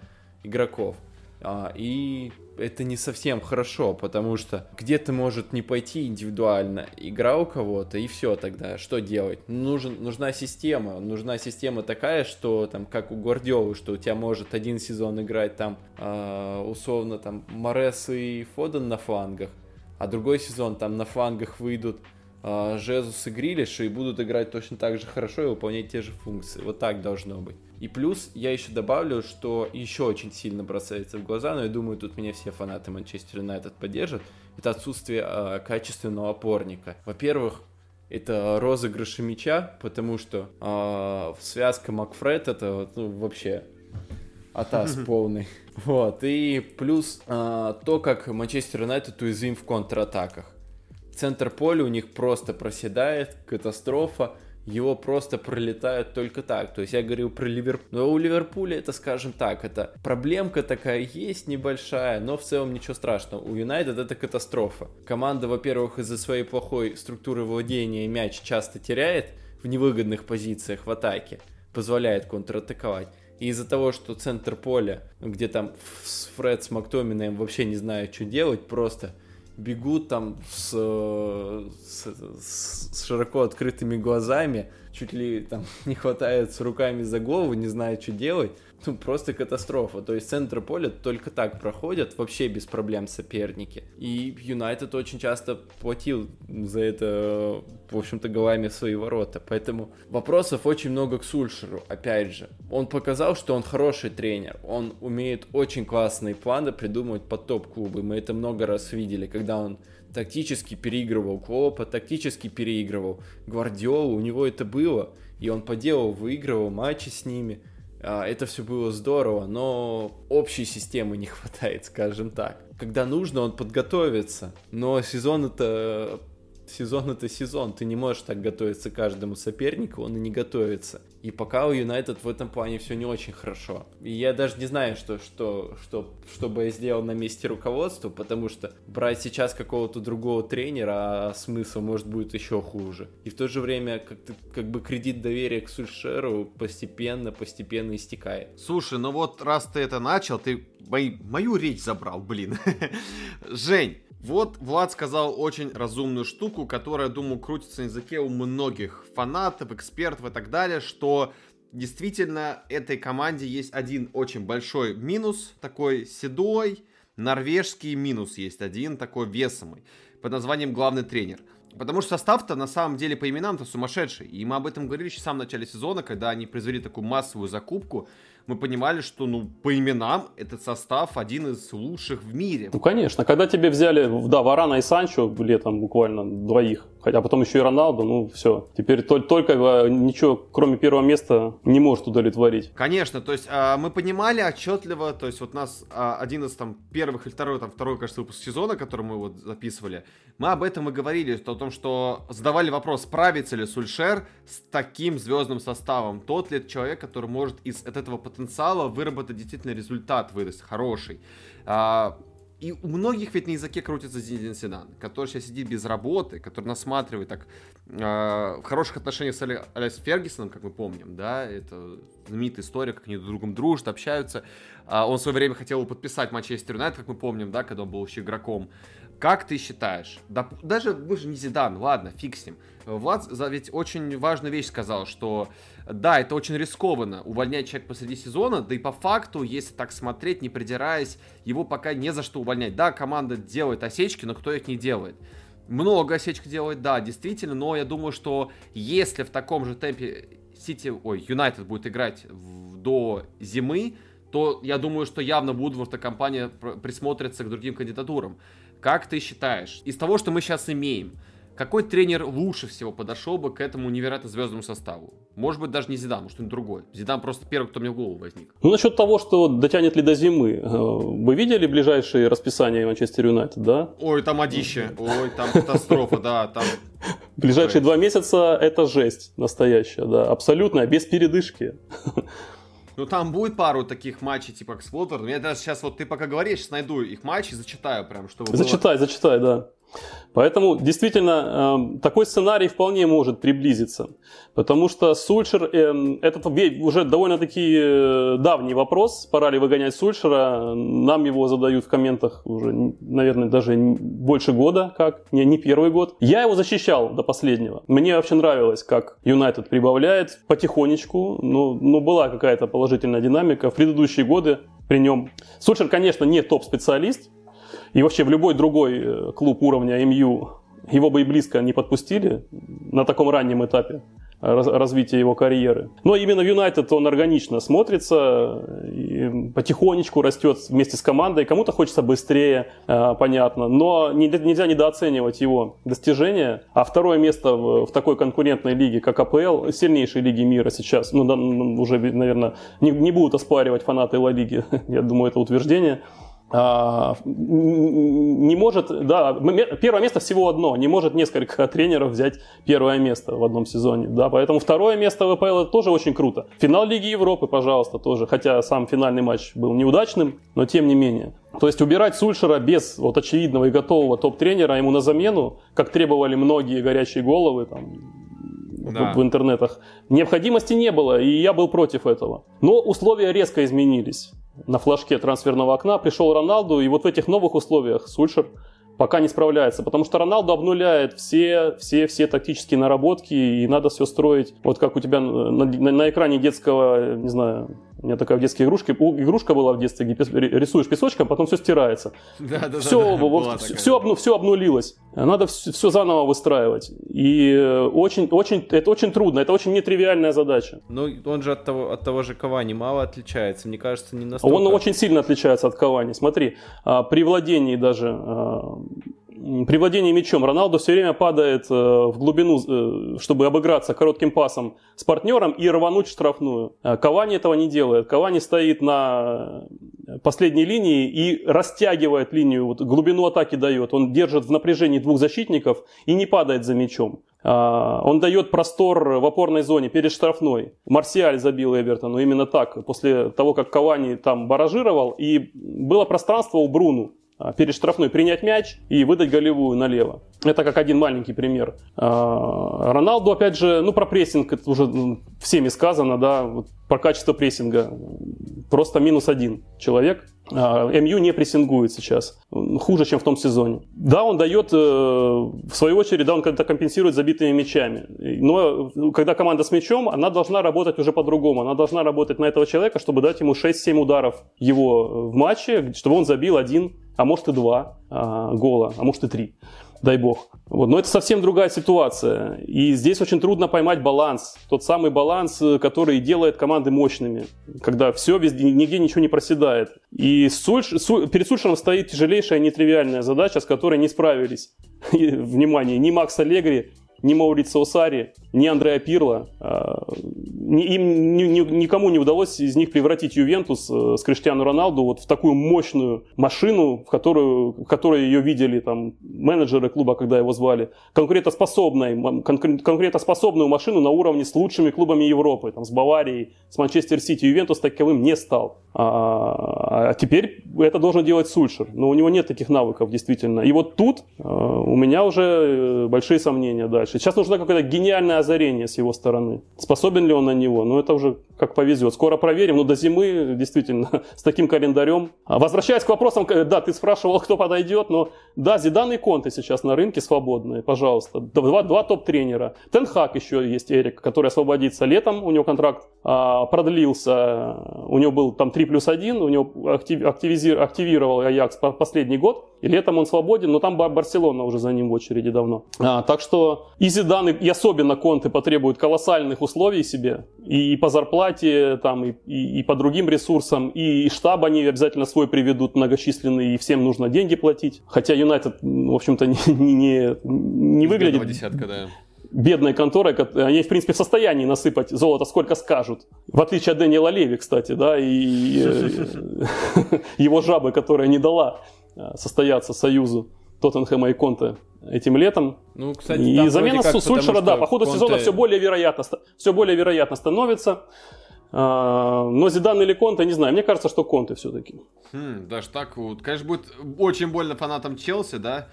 игроков. А, и это не совсем хорошо, потому что где-то может не пойти индивидуально игра у кого-то, и все тогда, что делать? Нужен, нужна система, нужна система такая, что там, как у Гвардиолы, что у тебя может один сезон играть там, э, условно, там, Морес и Фоден на флангах, а другой сезон там на флангах выйдут Жезус и Грилиш и будут играть точно так же хорошо и выполнять те же функции. Вот так должно быть. И плюс я еще добавлю, что еще очень сильно бросается в глаза, но я думаю, тут меня все фанаты Манчестер Юнайтед поддержат, это отсутствие э, качественного опорника. Во-первых, это розыгрыши мяча, потому что э, связка Макфред это ну, вообще атас полный. [LAUGHS] Вот, и плюс э, то, как Манчестер Юнайтед уязвим в контратаках. Центр поля у них просто проседает, катастрофа его просто пролетают только так. То есть я говорил про Ливерпуль. Но у Ливерпуля это, скажем так, это проблемка такая есть небольшая, но в целом ничего страшного. У Юнайтед это катастрофа. Команда, во-первых, из-за своей плохой структуры владения мяч часто теряет в невыгодных позициях в атаке, позволяет контратаковать. И из-за того, что центр поля, где там Фред с Мактоминаем вообще не знают, что делать, просто бегут там с, с, с широко открытыми глазами, чуть ли там [LAUGHS] не хватает с руками за голову, не знает, что делать. [LAUGHS] Ну, просто катастрофа. То есть центр поля только так проходят, вообще без проблем соперники. И Юнайтед очень часто платил за это, в общем-то, голами в свои ворота. Поэтому вопросов очень много к Сульшеру, опять же. Он показал, что он хороший тренер. Он умеет очень классные планы придумывать под топ-клубы. Мы это много раз видели, когда он тактически переигрывал Клопа, тактически переигрывал Гвардиолу, у него это было, и он по делу выигрывал матчи с ними. А, это все было здорово, но общей системы не [LAUGHS] хватает, скажем так. Когда нужно, он подготовится, но сезон это сезон это сезон, ты не можешь так готовиться к каждому сопернику, он и не готовится. И пока у Юнайтед в этом плане все не очень хорошо. И я даже не знаю, что, что, что, что бы я сделал на месте руководства, потому что брать сейчас какого-то другого тренера, а смысл может будет еще хуже. И в то же время как, как бы кредит доверия к Сульшеру постепенно, постепенно истекает. Слушай, ну вот раз ты это начал, ты мой, мою речь забрал, блин. [LAUGHS] Жень, вот Влад сказал очень разумную штуку, которая, думаю, крутится на языке у многих фанатов, экспертов и так далее, что действительно этой команде есть один очень большой минус, такой седой, норвежский минус есть один, такой весомый, под названием главный тренер. Потому что состав-то на самом деле по именам-то сумасшедший. И мы об этом говорили еще в самом начале сезона, когда они произвели такую массовую закупку мы понимали, что, ну, по именам этот состав один из лучших в мире. Ну, конечно. Когда тебе взяли, да, Варана и Санчо летом буквально двоих, хотя потом еще и Роналду, ну, все. Теперь только, э, ничего, кроме первого места, не может удовлетворить. Конечно, то есть а, мы понимали отчетливо, то есть вот нас а, один из там первых или второй, там второй, кажется, выпуск сезона, который мы вот записывали, мы об этом и говорили, о том, что задавали вопрос, справится ли Сульшер с таким звездным составом, тот ли человек, который может из от этого потенциала выработать действительно результат выдаст хороший. А, и у многих ведь на языке крутится Зинедин Седан, который сейчас сидит без работы, который насматривает так э, в хороших отношениях с Алекс Фергюсоном, как мы помним, да, это знаменитая история, как они друг другом дружат, общаются. А он в свое время хотел подписать Манчестер Юнайтед, как мы помним, да, когда он был еще игроком. Как ты считаешь? Да, даже вы же не Зидан, ладно, фиг с ним. Влад ведь очень важную вещь сказал, что да, это очень рискованно увольнять человека посреди сезона, да и по факту, если так смотреть, не придираясь, его пока не за что увольнять. Да, команда делает осечки, но кто их не делает? Много осечек делает, да, действительно, но я думаю, что если в таком же темпе Сити, ой, Юнайтед будет играть в, до зимы, то я думаю, что явно Вудворд и компания присмотрится к другим кандидатурам. Как ты считаешь, из того, что мы сейчас имеем, какой тренер лучше всего подошел бы к этому невероятно звездному составу? Может быть, даже не Зидан, может, кто-нибудь другой. Зидан просто первый, кто мне в голову возник. Ну, насчет того, что дотянет ли до зимы. Э, вы видели ближайшие расписания Манчестер Юнайтед, да? Ой, там одище. Ой, там катастрофа, да, там... Ближайшие два месяца это жесть настоящая, да, абсолютно, без передышки. Ну, там будет пару таких матчей, типа, как с. Я даже сейчас, вот ты пока говоришь, найду их матчи, зачитаю прям, чтобы Зачитай, было... зачитай, да. Поэтому действительно э, такой сценарий вполне может приблизиться, потому что Сульшер, э, этот уже довольно-таки э, давний вопрос, пора ли выгонять Сульшера, нам его задают в комментах уже, наверное, даже больше года, как, не, не первый год. Я его защищал до последнего. Мне вообще нравилось, как Юнайтед прибавляет потихонечку, но, но была какая-то положительная динамика в предыдущие годы при нем. Сульшер, конечно, не топ-специалист, и вообще в любой другой э, клуб уровня МЮ его бы и близко не подпустили на таком раннем этапе развития его карьеры. Но именно в Юнайтед он органично смотрится, потихонечку растет вместе с командой. Кому-то хочется быстрее, э, понятно, но нельзя недооценивать его достижения. А второе место в, такой конкурентной лиге, как АПЛ, сильнейшей лиги мира сейчас, ну, да, уже, наверное, не, будут оспаривать фанаты Ла Лиги, [LAUGHS] я думаю, это утверждение – не может, да, первое место всего одно, не может несколько [LAUGHS] тренеров взять первое место в одном сезоне, да, поэтому второе место в ВПЛ это тоже очень круто. Финал Лиги Европы, пожалуйста, тоже, хотя сам финальный матч был неудачным, но тем не менее. То есть убирать Сульшера без вот очевидного и готового топ-тренера ему на замену, как требовали многие горячие головы там, да. в интернетах, необходимости не было, и я был против этого. Но условия резко изменились на флажке трансферного окна, пришел Роналду, и вот в этих новых условиях Сульшер пока не справляется, потому что Роналду обнуляет все, все, все тактические наработки, и надо все строить, вот как у тебя на, на, на экране детского, не знаю, у меня такая в детской игрушке, игрушка была в детстве, где рисуешь песочком, потом все стирается. Да, да, все, да, да, все, все, обну, все обнулилось. Надо все, все заново выстраивать. И очень, очень, это очень трудно, это очень нетривиальная задача. Ну, он же от того, от того же Кавани мало отличается, мне кажется, не настолько. Он очень сильно отличается от Кавани. Смотри, а, при владении даже а, при владении мячом Роналду все время падает э, в глубину, э, чтобы обыграться коротким пасом с партнером и рвануть штрафную. Э, Кавани этого не делает. Кавани стоит на последней линии и растягивает линию, вот глубину атаки дает. Он держит в напряжении двух защитников и не падает за мячом. Он дает простор в опорной зоне перед штрафной. Марсиаль забил Эвертону именно так, после того, как Кавани там баражировал, и было пространство у Бруну. А, перед штрафной принять мяч и выдать голевую налево. Это как один маленький пример. А, Роналду, опять же, ну про прессинг это уже ну, всеми сказано, да, вот про качество прессинга. Просто минус один человек. А, МЮ не прессингует сейчас. Хуже, чем в том сезоне. Да, он дает, э, в свою очередь, да, он когда компенсирует забитыми мячами. Но когда команда с мячом, она должна работать уже по-другому. Она должна работать на этого человека, чтобы дать ему 6-7 ударов его в матче, чтобы он забил один а может и два а, гола, а может и три, дай бог. Вот. Но это совсем другая ситуация. И здесь очень трудно поймать баланс. Тот самый баланс, э, который делает команды мощными. Когда все, везде, нигде ничего не проседает. И Сульш, Суль, перед Сульшером стоит тяжелейшая, нетривиальная задача, с которой не справились. [LAUGHS] Внимание, ни Макс Аллегри, ни Маурицио Сари, ни Андреа Пирло, а, им никому не удалось из них превратить Ювентус э, с Криштиану Роналду вот в такую мощную машину, в которую, в которой ее видели там менеджеры клуба, когда его звали, конкурентоспособной, конкурентоспособную машину на уровне с лучшими клубами Европы, там, с Баварией, с Манчестер Сити. Ювентус таковым не стал. А, а теперь это должен делать Сульшер, но у него нет таких навыков действительно. И вот тут а, у меня уже э, большие сомнения дальше. Сейчас нужно какое-то гениальное озарение с его стороны. Способен ли он на него? Ну, это уже как повезет. Скоро проверим. Но до зимы, действительно, [LAUGHS] с таким календарем. А возвращаясь к вопросам, да, ты спрашивал, кто подойдет, но да, Зидан и Конте сейчас на рынке свободные, пожалуйста. Два, два топ-тренера. Тенхак еще есть, Эрик, который освободится летом. У него контракт а, продлился. У него был там 3 плюс 1. У него актив, активировал Аякс последний год. И летом он свободен, но там Барселона уже за ним в очереди давно. А, так что и Зидан, и особенно Конте потребуют колоссальных условий себе. И по зарплате, там, и, и, и по другим ресурсам, и, и штаб они обязательно свой приведут многочисленный, и всем нужно деньги платить. Хотя Юнайтед, в общем-то, [LAUGHS] не, не, не выглядит... Десятка, да бедной конторой, они, в принципе, в состоянии насыпать золото сколько скажут. В отличие от Дэниела Леви, кстати, да, и [LAUGHS] его жабы, которая не дала Э, состояться союзу Тоттенхэма и Конте этим летом. Ну, кстати, и замена как, Сульшера, да, по ходу Конте... сезона все более вероятно, все более вероятно становится. А, но Зидан или Конте, не знаю, мне кажется, что Конте все-таки. Хм, даже так вот. Конечно, будет очень больно фанатам Челси, да,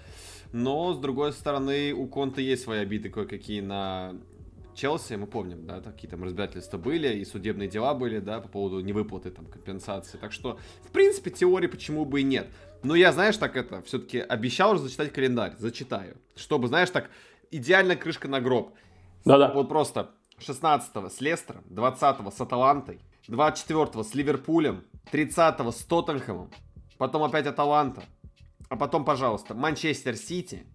но, с другой стороны, у Конте есть свои обиды кое-какие на Челси, мы помним, да, какие там разбирательства были, и судебные дела были, да, по поводу невыплаты там компенсации. Так что, в принципе, теории почему бы и нет. Но я, знаешь, так это, все-таки обещал уже зачитать календарь, зачитаю. Чтобы, знаешь, так, идеальная крышка на гроб. Да-да. Вот просто 16-го с Лестером, 20-го с Аталантой, 24-го с Ливерпулем, 30-го с Тоттенхэмом, потом опять Аталанта, а потом, пожалуйста, Манчестер Сити,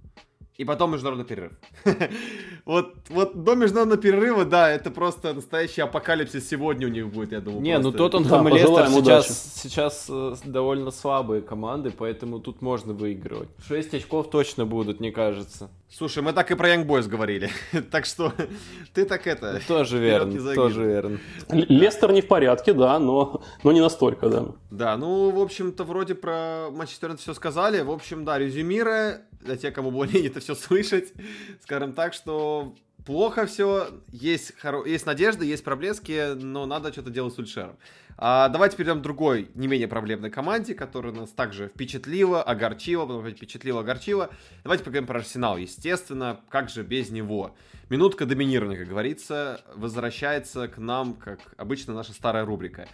и потом международный перерыв. [LAUGHS] вот, вот до международного перерыва, да, это просто настоящий апокалипсис сегодня у них будет, я думаю. Не, ну просто. ну Тоттенхэм да, и Лестер сейчас, сейчас э, довольно слабые команды, поэтому тут можно выигрывать. 6 очков точно будут, мне кажется. Слушай, мы так и про Young Boys говорили. [LAUGHS] так что [LAUGHS] ты так это... Тоже верно, тоже верно. Лестер не в порядке, да, но, но не настолько, да. Да, ну, в общем-то, вроде про Манчестер все сказали. В общем, да, резюмируя, для тех, кому более это все слышать, скажем так, что плохо все, есть, хоро... есть надежда, есть проблески, но надо что-то делать с Ульшером. А давайте перейдем к другой, не менее проблемной команде, которая нас также впечатлила, огорчила, потом впечатлила, огорчила. Давайте поговорим про Арсенал, естественно, как же без него. Минутка доминирования, как говорится, возвращается к нам, как обычно, наша старая рубрика.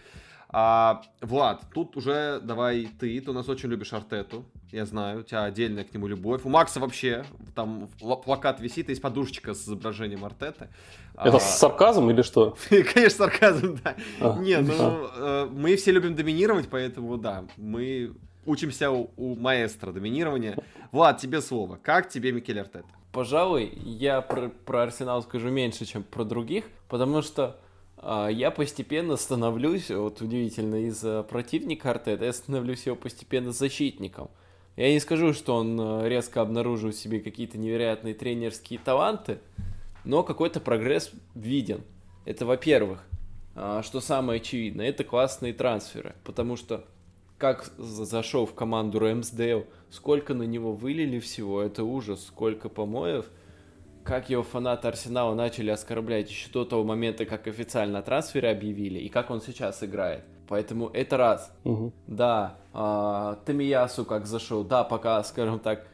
А, Влад, тут уже давай ты, ты у нас очень любишь Артету, я знаю, у тебя отдельная к нему любовь. У Макса вообще там плакат висит, есть подушечка с изображением Артеты. Это а... сарказм или что? [LAUGHS] Конечно, сарказм, да. А. Не, ну, а. мы все любим доминировать, поэтому, да, мы учимся у, у маэстро доминирования. Влад, тебе слово. Как тебе Микель Артета? Пожалуй, я про, про Арсенал скажу меньше, чем про других, потому что я постепенно становлюсь, вот удивительно, из противника Артета, я становлюсь его постепенно защитником. Я не скажу, что он э, резко обнаружил в себе какие-то невероятные тренерские таланты, но какой-то прогресс виден. Это во-первых. А, что самое очевидное, это классные трансферы, потому что как зашел в команду Рэмсдейл, сколько на него вылили всего, это ужас, сколько помоев – как его фанаты Арсенала начали оскорблять еще до того момента, как официально трансферы объявили, и как он сейчас играет. Поэтому это раз. Угу. Да, э, Тамиясу как зашел, да, пока, скажем так,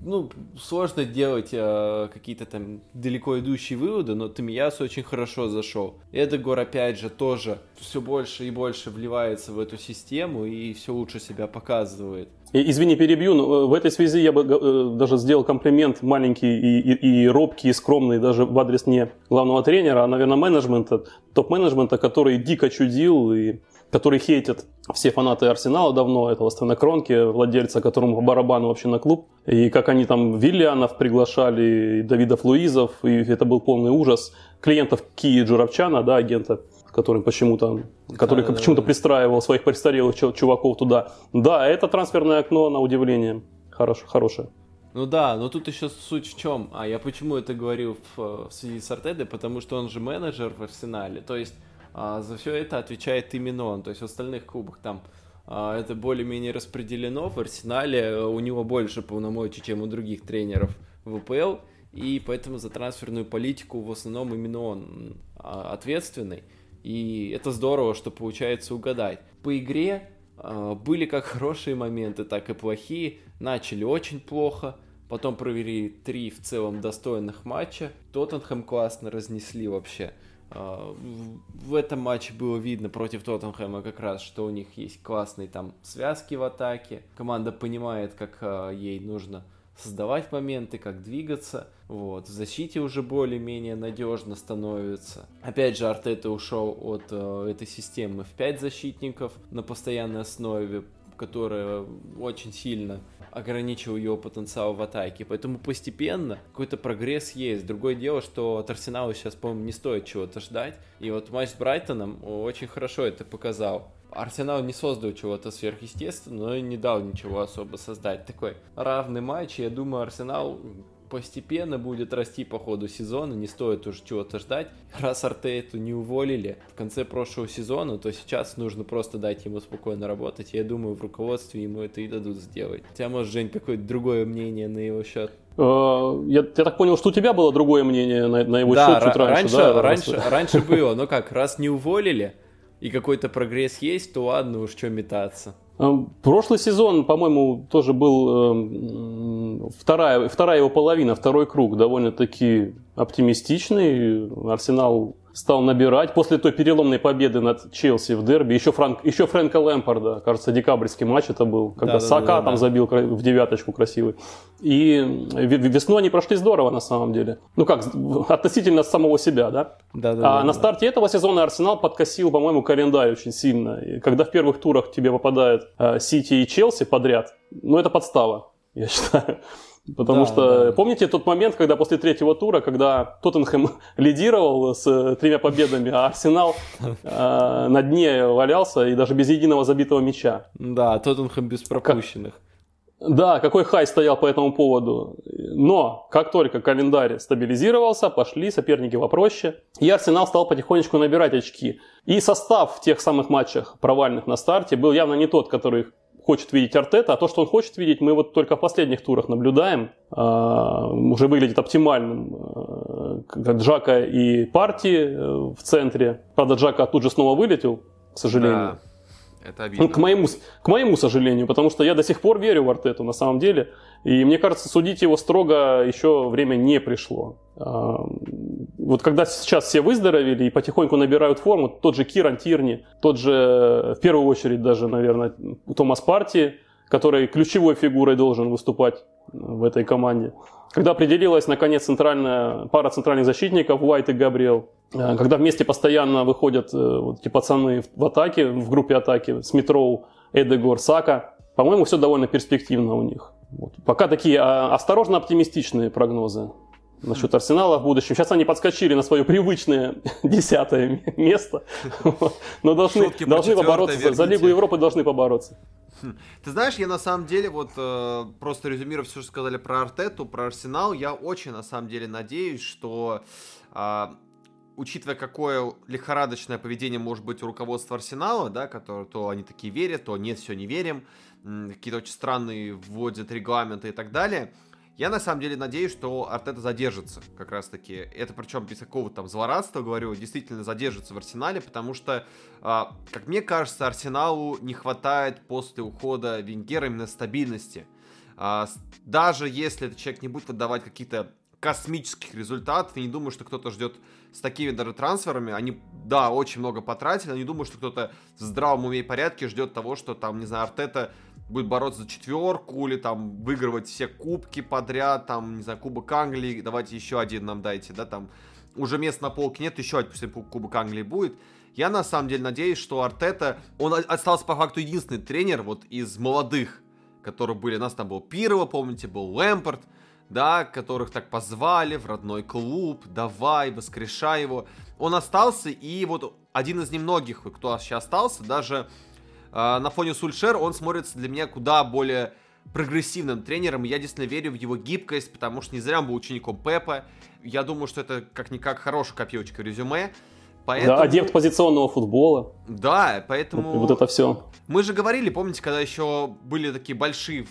ну, сложно делать э, какие-то там далеко идущие выводы, но Тамиясу очень хорошо зашел. Эдегор, опять же, тоже все больше и больше вливается в эту систему и все лучше себя показывает. Извини, перебью, но э, в этой связи я бы э, даже сделал комплимент маленький и, и, и робкий, и скромный даже в адрес не главного тренера, а, наверное, менеджмента, топ-менеджмента, который дико чудил и который хейтят все фанаты Арсенала давно, этого Стена Кронки, владельца, которому по барабану вообще на клуб. И как они там Виллианов приглашали, и Давидов Луизов, и это был полный ужас. Клиентов Ки Джуравчана, да, агента, которым почему-то, который да, почему-то да, пристраивал своих престарелых чуваков туда. Да, это трансферное окно, на удивление, хорош, хорошее. Ну да, но тут еще суть в чем. А я почему это говорил в, в связи с Артедой? Потому что он же менеджер в Арсенале. То есть за все это отвечает именно он. То есть в остальных клубах там а, это более-менее распределено. В Арсенале э, у него больше полномочий, чем у других тренеров в ВПЛ. И поэтому за трансферную политику в основном именно он а, ответственный. И это здорово, что получается угадать. По игре а, были как хорошие моменты, так и плохие. Начали очень плохо, потом провели три в целом достойных матча. Тоттенхэм классно разнесли вообще. А, в этом матче было видно против Тоттенхэма как раз, что у них есть классные там связки в атаке. Команда понимает, как а, ей нужно создавать моменты, как двигаться. Вот. В защите уже более-менее надежно становится. Опять же, Артета ушел от э, этой системы в 5 защитников на постоянной основе, которая очень сильно ограничил его потенциал в атаке. Поэтому постепенно какой-то прогресс есть. Другое дело, что от Арсенала сейчас, по-моему, не стоит чего-то ждать. И вот матч с Брайтоном очень хорошо это показал. Арсенал не создал чего-то сверхъестественного, но и не дал ничего особо создать. Такой равный матч, и я думаю, Арсенал постепенно будет расти по ходу сезона, не стоит уже чего-то ждать. Раз Артейту не уволили в конце прошлого сезона, то сейчас нужно просто дать ему спокойно работать. Я думаю, в руководстве ему это и дадут сделать. У тебя, может, Жень, какое-то другое мнение на его счет? Э, я, я так понял, что у тебя было другое мнение на, на его да, счет чуть раньше, раньше, да? Раньше, раньше [LAUGHS] было, но как, раз не уволили, и какой-то прогресс есть, то ладно уж, что метаться. Эм, прошлый сезон, по-моему, тоже был э, вторая, вторая его половина, второй круг, довольно-таки оптимистичный. Арсенал стал набирать. После той переломной победы над Челси в дерби, еще, Франк, еще Фрэнка Лэмпорда, кажется, декабрьский матч это был, когда да, Сака да, да, там да. забил в девяточку красивый. И весну они прошли здорово на самом деле. Ну как, относительно самого себя, да? Да, да. А да, на да. старте этого сезона Арсенал подкосил, по-моему, календарь очень сильно. И когда в первых турах тебе попадает э, Сити и Челси подряд, ну это подстава, я считаю. [LAUGHS] Потому да, что да. помните тот момент, когда после третьего тура, когда Тоттенхэм [LAUGHS] лидировал с тремя победами, а Арсенал [LAUGHS] э, на дне валялся и даже без единого забитого мяча. Да, Тоттенхэм без пропущенных. Как... Да, какой хай стоял по этому поводу. Но как только календарь стабилизировался, пошли соперники попроще, и Арсенал стал потихонечку набирать очки. И состав в тех самых матчах провальных на старте был явно не тот, который хочет видеть Артета, а то, что он хочет видеть, мы вот только в последних турах наблюдаем. А, уже выглядит оптимальным. А, Джака и партии э, в центре. Правда, Джака тут же снова вылетел, к сожалению. Да. Это обидно. Ну, к, моему, к моему сожалению, потому что я до сих пор верю в Артету на самом деле. И мне кажется, судить его строго еще время не пришло. А, вот когда сейчас все выздоровели и потихоньку набирают форму, тот же Киран Тирни, тот же, в первую очередь даже, наверное, Томас Парти, который ключевой фигурой должен выступать в этой команде. Когда определилась, наконец, центральная пара центральных защитников, Уайт и Габриэл, а, когда вместе постоянно выходят э, вот эти пацаны в атаке, в группе атаки, Смитроу, Эдегор, Сака, по-моему, все довольно перспективно у них. Вот. Пока такие а, осторожно оптимистичные прогнозы насчет Арсенала в будущем. Сейчас они подскочили на свое привычное [LAUGHS] десятое место, но должны, должны побороться, за Лигу Европы должны побороться. Хм. Ты знаешь, я на самом деле, вот э, просто резюмировав все, что сказали про Артету, про Арсенал, я очень на самом деле надеюсь, что э, учитывая, какое лихорадочное поведение может быть у руководства Арсенала, да, которое то они такие верят, то нет, все не верим, какие-то очень странные вводят регламенты и так далее. Я на самом деле надеюсь, что Артета задержится как раз-таки. Это причем без какого-то там злорадства, говорю, действительно задержится в Арсенале, потому что, а, как мне кажется, Арсеналу не хватает после ухода Венгера именно стабильности. А, даже если этот человек не будет выдавать какие-то космических результатов. Я не думаю, что кто-то ждет с такими даже трансферами. Они, да, очень много потратили, но не думаю, что кто-то в здравом уме и порядке ждет того, что там, не знаю, Артета будет бороться за четверку или там выигрывать все кубки подряд, там, не знаю, Кубок Англии, давайте еще один нам дайте, да, там, уже мест на полке нет, еще один Кубок Англии будет. Я на самом деле надеюсь, что Артета, он остался по факту единственный тренер вот из молодых, которые были, у нас там был Пирова, помните, был Лэмпорт, да, которых так позвали в родной клуб, давай, воскрешай его. Он остался, и вот один из немногих, кто сейчас остался, даже на фоне Сульшер, он смотрится для меня куда более прогрессивным тренером. Я действительно верю в его гибкость, потому что не зря он был учеником Пепа. Я думаю, что это как-никак хорошая копилочка резюме. Поэтому... Да, адепт позиционного футбола. Да, поэтому... Вот, вот это все. Мы же говорили, помните, когда еще были такие большие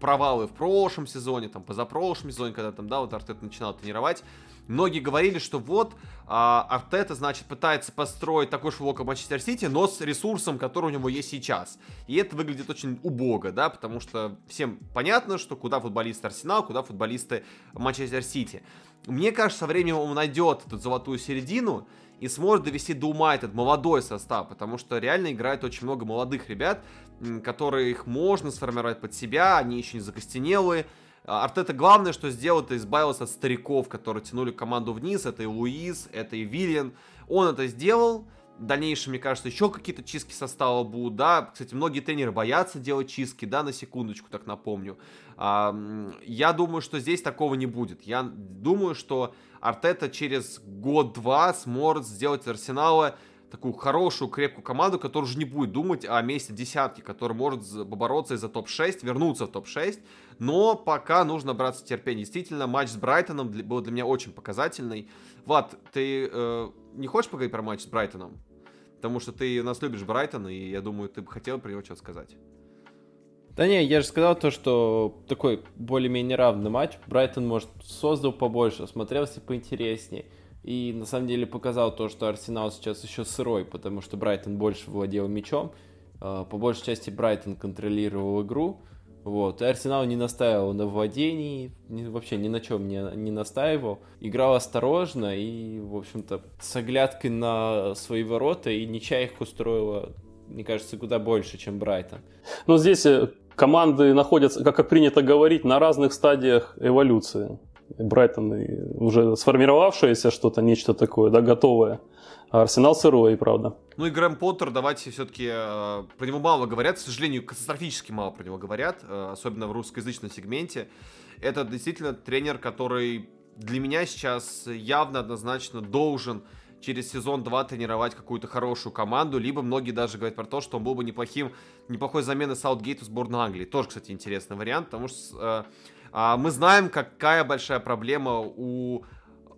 провалы в прошлом сезоне, там, позапрошлом сезоне, когда там, да, вот Артета начинал тренировать, многие говорили, что вот а, Артета, значит, пытается построить такой же футбол, Манчестер Сити, но с ресурсом, который у него есть сейчас. И это выглядит очень убого, да, потому что всем понятно, что куда футболисты Арсенал, куда футболисты Манчестер Сити. Мне кажется, со временем он найдет эту золотую середину, и сможет довести до ума этот молодой состав, потому что реально играет очень много молодых ребят, которые их можно сформировать под себя, они еще не закостенелые. А, Артета главное, что сделал, это избавился от стариков, которые тянули команду вниз. Это и Луис, это и Виллиан. Он это сделал. В дальнейшем, мне кажется, еще какие-то чистки состава будут, да. Кстати, многие тренеры боятся делать чистки, да, на секундочку, так напомню. Я думаю, что здесь такого не будет. Я думаю, что Артета через год-два сможет сделать Арсенала такую хорошую, крепкую команду, которая уже не будет думать о месте десятки, которая может побороться из-за топ-6, вернуться в топ-6. Но пока нужно браться терпения. Действительно, матч с Брайтоном был для меня очень показательный. Влад, ты э, не хочешь поговорить про матч с Брайтоном? Потому что ты нас любишь Брайтон, и я думаю, ты бы хотел про него что-то сказать. Да не, я же сказал то, что такой более-менее равный матч. Брайтон, может, создал побольше, смотрелся поинтереснее. И на самом деле показал то, что Арсенал сейчас еще сырой, потому что Брайтон больше владел мячом. А, по большей части Брайтон контролировал игру. Вот. И Арсенал не настаивал на владении, вообще ни на чем не, не настаивал. Играл осторожно и, в общем-то, с оглядкой на свои ворота, и ничья их устроила, мне кажется, куда больше, чем Брайтон. Но здесь э, команды находятся, как принято говорить, на разных стадиях эволюции. Брайтон уже сформировавшееся что-то, нечто такое, да, готовое. А Арсенал сырой, правда. Ну и Грэм Поттер, давайте все-таки э, про него мало говорят, к сожалению, катастрофически мало про него говорят, э, особенно в русскоязычном сегменте. Это действительно тренер, который для меня сейчас явно однозначно должен через сезон-два тренировать какую-то хорошую команду, либо многие даже говорят про то, что он был бы неплохим, неплохой заменой Саутгейту сборной Англии. Тоже, кстати, интересный вариант, потому что э, э, мы знаем, какая большая проблема у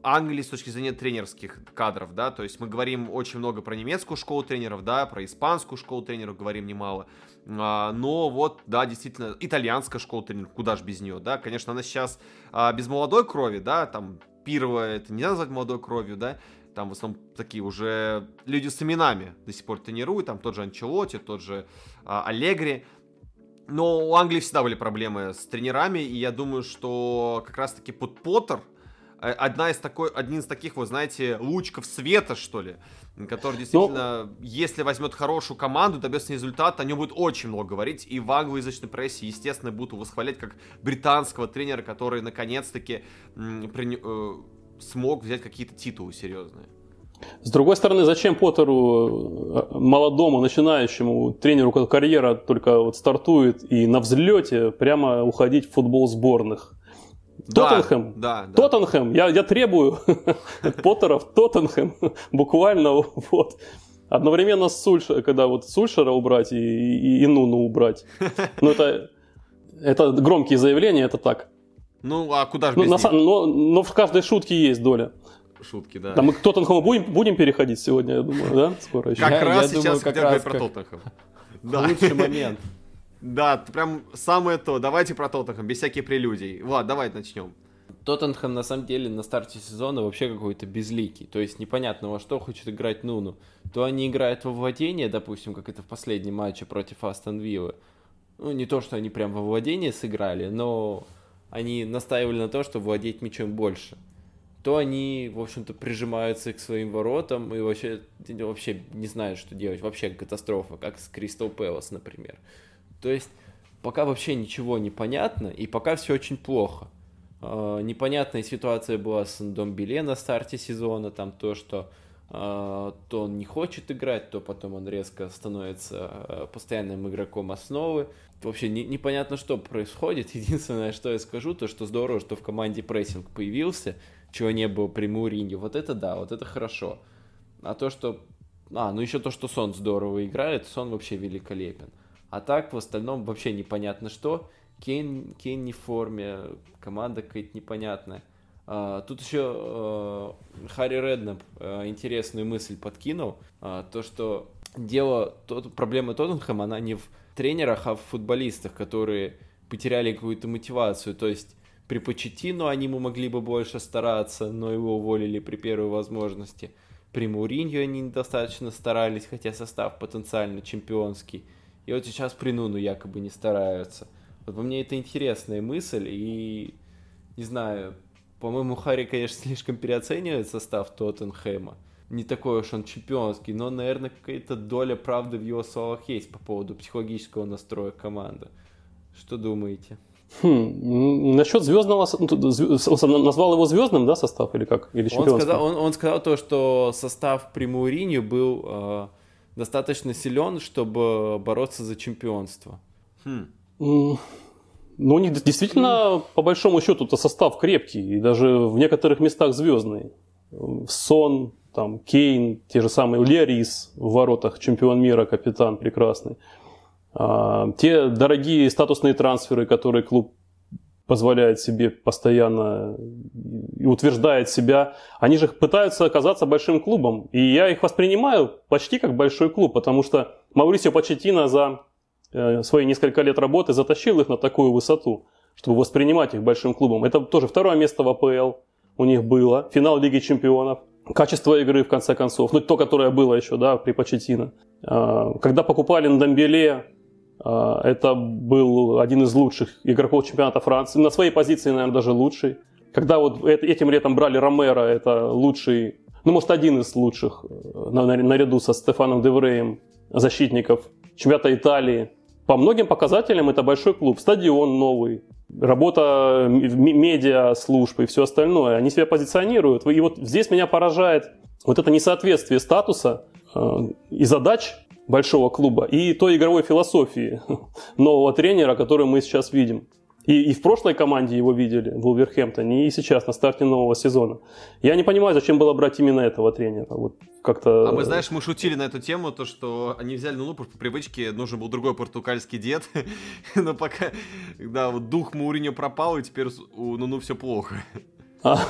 Англии с точки зрения тренерских кадров, да, то есть мы говорим очень много про немецкую школу тренеров, да, про испанскую школу тренеров говорим немало, а, но вот, да, действительно, итальянская школа тренеров, куда же без нее, да, конечно, она сейчас а, без молодой крови, да, там, первое, это нельзя назвать молодой кровью, да, там в основном такие уже люди с именами до сих пор тренируют, там тот же Анчелоти, тот же а, Аллегри, но у Англии всегда были проблемы с тренерами, и я думаю, что как раз-таки под Поттер, Э, одна из такой, один из таких, вот знаете, лучков света, что ли, который ну, действительно, ну, если возьмет хорошую команду, добьется результата, о нем будет очень много говорить, и в англоязычной прессе, естественно, будут восхвалять как британского тренера, который наконец-таки при, э, смог взять какие-то титулы серьезные. С другой стороны, зачем Поттеру, э, молодому, начинающему тренеру, карьера только вот стартует и на взлете прямо уходить в футбол сборных? Тоттенхэм. Да, да. Тоттенхэм. Я, я требую [LAUGHS] Поттеров Тоттенхэм. [LAUGHS] Буквально вот. Одновременно с Сульшера, когда вот Сульшера убрать и, и, и Нуну убрать. [LAUGHS] Ну, это, это громкие заявления, это так. Ну, а куда же ну, без на, но, но в каждой шутке есть доля. Шутки, да. Да, мы к Тоттенхэму будем, будем переходить сегодня, я думаю, да? Скоро еще. Как я, раз я сейчас думаю, как раз про Тоттенхэм. [LAUGHS] Да. Лучший момент. Да, прям самое то. Давайте про Тоттенхэм, без всяких прелюдий. Влад, давай начнем. Тоттенхэм на самом деле на старте сезона вообще какой-то безликий. То есть непонятно, во что хочет играть Нуну. То они играют во владение, допустим, как это в последнем матче против Астон Виллы. Ну, не то, что они прям во владение сыграли, но они настаивали на то, что владеть мячом больше. То они, в общем-то, прижимаются к своим воротам и вообще, вообще не знают, что делать. Вообще катастрофа, как с Кристал Пэлас, например. То есть пока вообще ничего не понятно, и пока все очень плохо. Э, непонятная ситуация была с Домбеле на старте сезона, там то, что э, то он не хочет играть, то потом он резко становится э, постоянным игроком основы. Вообще не, непонятно, что происходит. [LAUGHS] Единственное, что я скажу, то, что здорово, что в команде прессинг появился, чего не было при Мourinho. Вот это да, вот это хорошо. А то, что... А, ну еще то, что Сон здорово играет, Сон вообще великолепен. А так, в остальном, вообще непонятно что. Кейн, Кейн не в форме, команда какая-то непонятная. А, тут еще а, Харри Реднап а, интересную мысль подкинул. А, то, что дело, тот, проблема Тоттенхэма, она не в тренерах, а в футболистах, которые потеряли какую-то мотивацию. То есть при Почетину они ему могли бы больше стараться, но его уволили при первой возможности. При Муринью они недостаточно старались, хотя состав потенциально чемпионский. И вот сейчас при Нуну якобы не стараются. Вот по мне это интересная мысль, и не знаю, по-моему, Харри, конечно, [LAUGHS] слишком переоценивает состав Тоттенхэма. Не такой уж он чемпионский, но, наверное, какая-то доля правды в его словах есть по поводу психологического настроя команды. Что думаете? Хм, насчет звездного, он назвал его звездным, да, состав или как? Или он сказал, он, он сказал то, что состав при Мауриню был э, достаточно силен, чтобы бороться за чемпионство. Хм. Ну, у них действительно, по большому счету, то состав крепкий, и даже в некоторых местах звездный. Сон, там, Кейн, те же самые Лерис в воротах, чемпион мира, капитан прекрасный. А, те дорогие статусные трансферы, которые клуб позволяет себе постоянно и утверждает себя, они же пытаются оказаться большим клубом. И я их воспринимаю почти как большой клуб, потому что Маурисио Почетина за э, свои несколько лет работы затащил их на такую высоту, чтобы воспринимать их большим клубом. Это тоже второе место в АПЛ у них было, финал Лиги Чемпионов, качество игры в конце концов, ну то, которое было еще, да, при Почетино. А, когда покупали на Домбеле это был один из лучших игроков чемпионата Франции. На своей позиции, наверное, даже лучший. Когда вот этим летом брали Ромеро, это лучший, ну, может, один из лучших, э, наряду со Стефаном Девреем, защитников чемпионата Италии. По многим показателям это большой клуб. Стадион новый, работа медиа служб и все остальное. Они себя позиционируют. И вот здесь меня поражает вот это несоответствие статуса э, и задач большого клуба и той игровой философии [LAUGHS] нового тренера, которую мы сейчас видим. И, и в прошлой команде его видели, в Вулверхэмптоне, и сейчас, на старте нового сезона. Я не понимаю, зачем было брать именно этого тренера. Вот как-то... А мы, знаешь, мы шутили на эту тему, то, что они взяли Нуну, по привычке нужен был другой португальский дед. [LAUGHS] Но пока, да, вот дух Мауриньо пропал, и теперь у Нуну все плохо. А,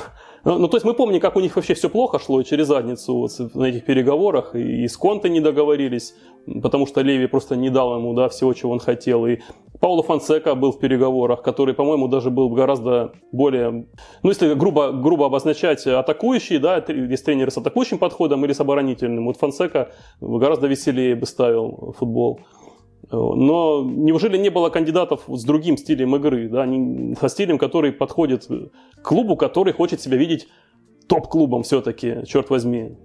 ну, ну, то есть мы помним, как у них вообще все плохо шло через задницу вот, на этих переговорах, и, и с Конте не договорились, потому что Леви просто не дал ему да, всего, чего он хотел, и Пауло Фонсека был в переговорах, который, по-моему, даже был гораздо более, ну, если грубо, грубо обозначать, атакующий, да, есть тренеры с атакующим подходом или с оборонительным. Вот Фонсека гораздо веселее бы ставил футбол. Но неужели не было кандидатов с другим стилем игры, да, со стилем, который подходит клубу, который хочет себя видеть топ-клубом все-таки, черт возьми.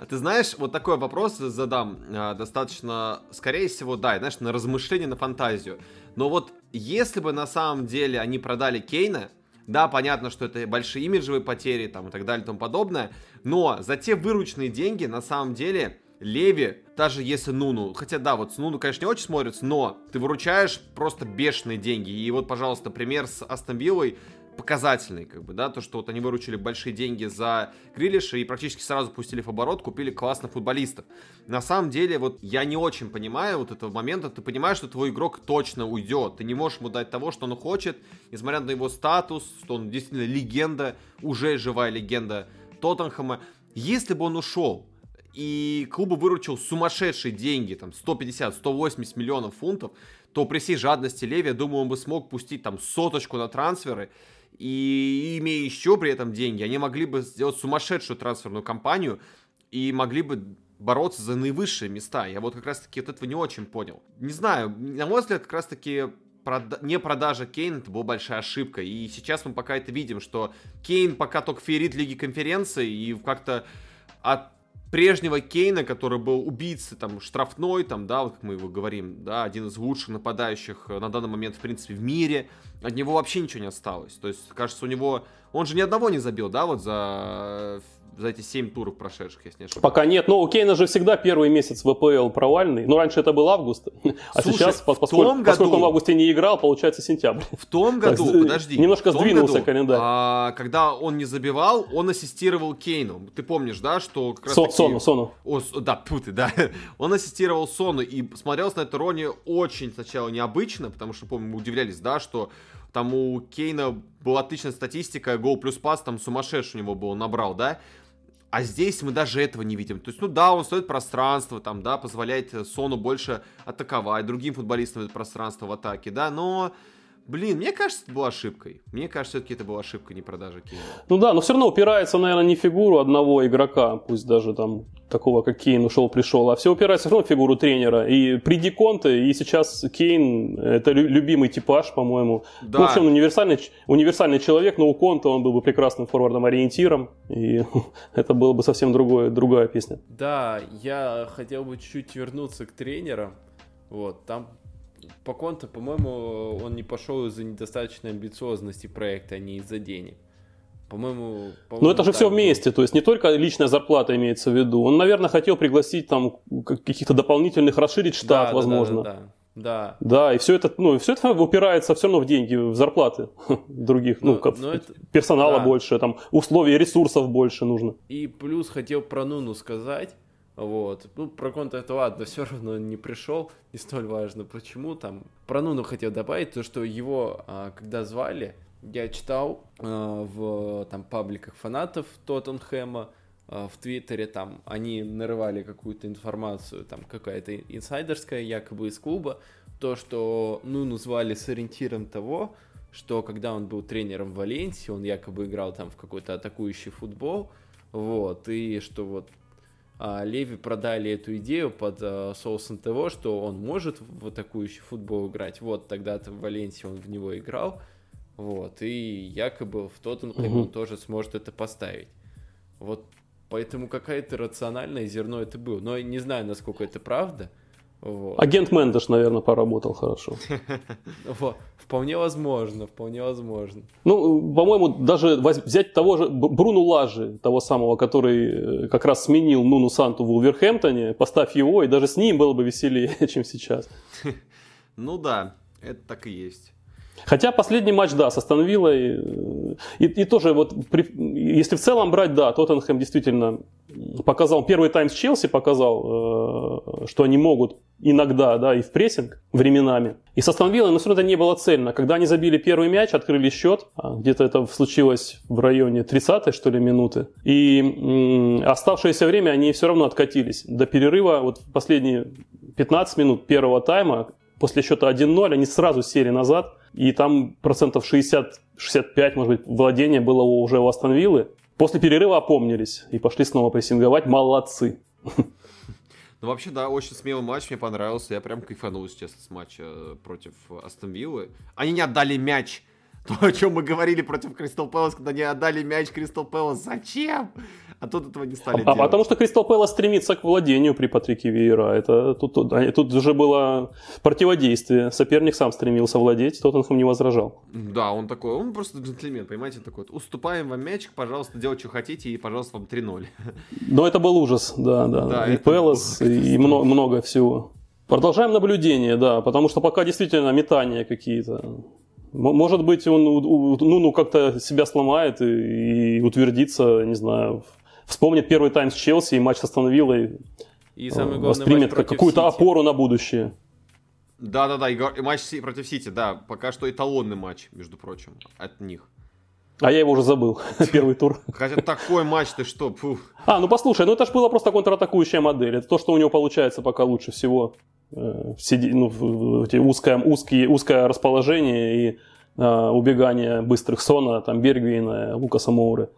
А ты знаешь, вот такой вопрос задам, а, достаточно, скорее всего, да, знаешь, на размышление, на фантазию. Но вот если бы на самом деле они продали Кейна, да, понятно, что это большие имиджевые потери там и так далее и тому подобное, но за те вырученные деньги на самом деле Леви, даже если Нуну, хотя да, вот с Нуну, конечно, не очень смотрится, но ты выручаешь просто бешеные деньги. И вот, пожалуйста, пример с Астон Виллой показательный, как бы, да, то, что вот они выручили большие деньги за Грилиша и практически сразу пустили в оборот, купили классных футболистов. На самом деле, вот я не очень понимаю вот этого момента, ты понимаешь, что твой игрок точно уйдет, ты не можешь ему дать того, что он хочет, несмотря на его статус, что он действительно легенда, уже живая легенда Тоттенхэма. Если бы он ушел, и клубу выручил сумасшедшие деньги, там 150-180 миллионов фунтов, то при всей жадности Леви, я думаю, он бы смог пустить там соточку на трансферы, и имея еще при этом деньги, они могли бы сделать сумасшедшую трансферную кампанию и могли бы бороться за наивысшие места. Я вот как раз-таки от этого не очень понял. Не знаю, на мой взгляд, как раз-таки не продажа Кейна это была большая ошибка. И сейчас мы пока это видим, что Кейн пока только феерит Лиги Конференции и как-то от прежнего Кейна, который был убийцей, там, штрафной, там, да, вот как мы его говорим, да, один из лучших нападающих э, на данный момент, в принципе, в мире, от него вообще ничего не осталось. То есть, кажется, у него... Он же ни одного не забил, да, вот за за эти 7 туров прошедших, если не ошибаюсь. Пока нет, но у Кейна же всегда первый месяц в АПЛ провальный. Ну, раньше это был август, [LAUGHS] а Слушай, сейчас, поскольку, году, поскольку он в августе не играл, получается сентябрь. В том году, так, подожди. Немножко сдвинулся году, календарь. А, когда он не забивал, он ассистировал Кейну. Ты помнишь, да, что как раз Со, таки... Сону, Сону. О, да, путы, да. [LAUGHS] Он ассистировал Сону и смотрелся на это Рони очень сначала необычно, потому что, помню, мы удивлялись, да, что там у Кейна была отличная статистика, гол плюс пас там сумасшедший у него был, набрал, да? А здесь мы даже этого не видим. То есть, ну да, он стоит пространство, там, да, позволяет Сону больше атаковать, другим футболистам это пространство в атаке, да, но Блин, мне кажется, это была ошибкой. Мне кажется, все-таки это была ошибка, не продажа Кейна. Ну да, но все равно упирается, наверное, не фигуру одного игрока, пусть даже там такого, как Кейн ушел, пришел, а все упирается все равно в фигуру тренера. И при Диконте, и сейчас Кейн, это любимый типаж, по-моему. Да. Ну, вообще он универсальный, универсальный человек, но у Конта он был бы прекрасным форвардом ориентиром, и [LAUGHS] это было бы совсем другое, другая песня. Да, я хотел бы чуть-чуть вернуться к тренерам. Вот, там по конту, по-моему, он не пошел из-за недостаточной амбициозности проекта, а не из-за денег. По-моему, по Но это же все вместе, то есть не только личная зарплата имеется в виду. Он, наверное, хотел пригласить там каких-то дополнительных, расширить штат, да, возможно. Да, да, да. Да. Да, и все это, ну, все это упирается все равно в деньги, в зарплаты [LAUGHS] других, ну, ну, ну это, персонала да. больше, там, условий, ресурсов больше нужно. И плюс хотел про Нуну сказать, вот. Ну, про Конта это ладно, [LAUGHS] все равно не пришел, не столь важно, почему там. Про Нуну хотел добавить то, что его, а, когда звали, я читал а, в там пабликах фанатов Тоттенхэма, а, в Твиттере там они нарывали какую-то информацию, там какая-то инсайдерская, якобы из клуба, то, что Нуну звали с ориентиром того, что когда он был тренером в Валенсии, он якобы играл там в какой-то атакующий футбол, вот, и что вот Леви продали эту идею под а, соусом того, что он может в атакующий футбол играть. Вот тогда-то в Валенсии он в него играл. Вот, и якобы в Тоттенхэме угу. он тоже сможет это поставить. Вот поэтому какое-то рациональное зерно это было. Но я не знаю, насколько это правда. Вот. Агент Мендеш, наверное, поработал хорошо. [LAUGHS] Вполне возможно, вполне возможно. Ну, по-моему, даже взять того же Бруну Лажи, того самого, который э, как раз сменил Нуну Санту в Улверхэмптоне, поставь его, и даже с ним было бы веселее, [LAUGHS] чем сейчас. [LAUGHS] Ну да, это так и есть. Хотя последний матч, да, с Астон Виллой, и, и тоже вот, при, если в целом брать, да, Тоттенхэм действительно показал, первый тайм с Челси показал, э, что они могут иногда, да, и в прессинг временами. И с Астон Виллой, но все равно это не было цельно. Когда они забили первый мяч, открыли счет, а, где-то это случилось в районе 30-й, что ли, минуты, и м, оставшееся время они все равно откатились. До перерыва, вот последние 15 минут первого тайма, после счета 1-0, они сразу сели назад, и там процентов 60-65, может быть, владения было уже у Астон Виллы. После перерыва опомнились и пошли снова прессинговать. Молодцы. Ну, вообще, да, очень смелый матч, мне понравился. Я прям кайфанул, честно, с матча э, против Астон Виллы. Они не отдали мяч [LAUGHS] то, о чем мы говорили против Кристал Пэлас, когда не отдали мяч Кристал Пэлас. Зачем? А тут этого не стали а, делать. А потому что Кристал Пэлас стремится к владению при Патрике Виера. Это, тут, тут, тут уже было противодействие. Соперник сам стремился владеть, Тоттенхэм не возражал. Да, он такой, он просто джентльмен, понимаете, такой, уступаем вам мячик, пожалуйста, делайте, что хотите, и, пожалуйста, вам 3-0. Но это был ужас, да, да. да и Пэлас, и много, много всего. Продолжаем наблюдение, да, потому что пока действительно метания какие-то. Может быть, он ну, ну, как-то себя сломает и, и утвердится, не знаю, вспомнит первый тайм с Челси и матч с Астон Виллой, и самое главное, воспримет как какую-то опору на будущее. Да-да-да, и матч против Сити, да, пока что эталонный матч, между прочим, от них. А я его уже забыл, [LAUGHS] первый тур. Хотя такой матч, ты что, фу. А, ну послушай, ну это же была просто контратакующая модель. Это то, что у него получается пока лучше всего э, сиди, ну, в, в, узкое, узкие, узкое расположение и э, убегание быстрых Сона, там, Бергвина, Лукаса Моуры.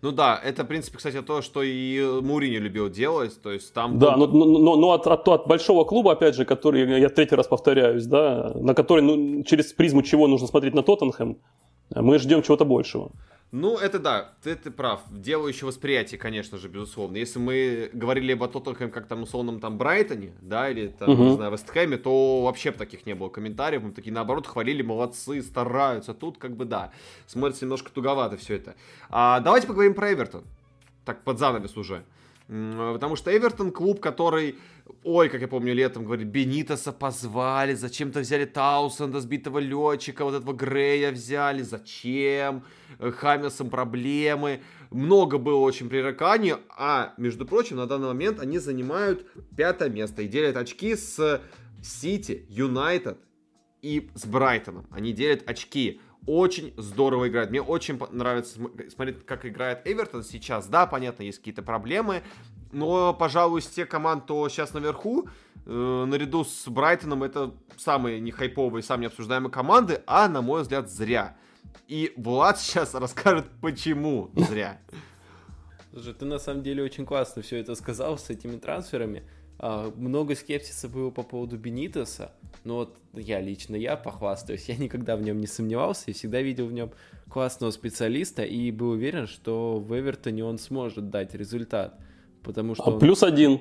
Ну да, это, в принципе, кстати, то, что и Мурини любил делать, то есть там... Да, но, но, но от, от, от большого клуба, опять же, который, я третий раз повторяюсь, да, на который, ну, через призму чего нужно смотреть на Тоттенхэм, мы ждем чего-то большего. Ну, это да, ты, ты прав. Дело еще восприятие, конечно же, безусловно. Если мы говорили об Тоттенхэм как там условном там Брайтоне, да, или там, угу. не знаю, Вестхэме, то вообще таких не было комментариев. Мы такие, наоборот, хвалили, молодцы, стараются. Тут как бы, да, смотрится немножко туговато все это. А, давайте поговорим про Эвертон. Так, под занавес уже. Потому что Эвертон клуб, который, ой, как я помню, летом говорит, Бенитоса позвали, зачем-то взяли Таусенда, сбитого летчика, вот этого Грея взяли, зачем? Хаммерсом проблемы. Много было очень пререканий, а, между прочим, на данный момент они занимают пятое место и делят очки с Сити, Юнайтед и с Брайтоном. Они делят очки очень здорово играет. Мне очень нравится смотреть, как играет Эвертон сейчас. Да, понятно, есть какие-то проблемы, но, пожалуй, из тех команд, кто сейчас наверху, э, наряду с Брайтоном, это самые не хайповые, самые необсуждаемые команды, а, на мой взгляд, зря. И Влад [LAUGHS] сейчас расскажет, почему зря. Слушай, ты на самом деле очень классно все это сказал с этими трансферами. А, много скепсиса было по поводу Бенитеса, но вот я лично, я похвастаюсь, я никогда в нем не сомневался и всегда видел в нем классного специалиста и был уверен, что в Эвертоне он сможет дать результат, потому что... А он... Плюс один.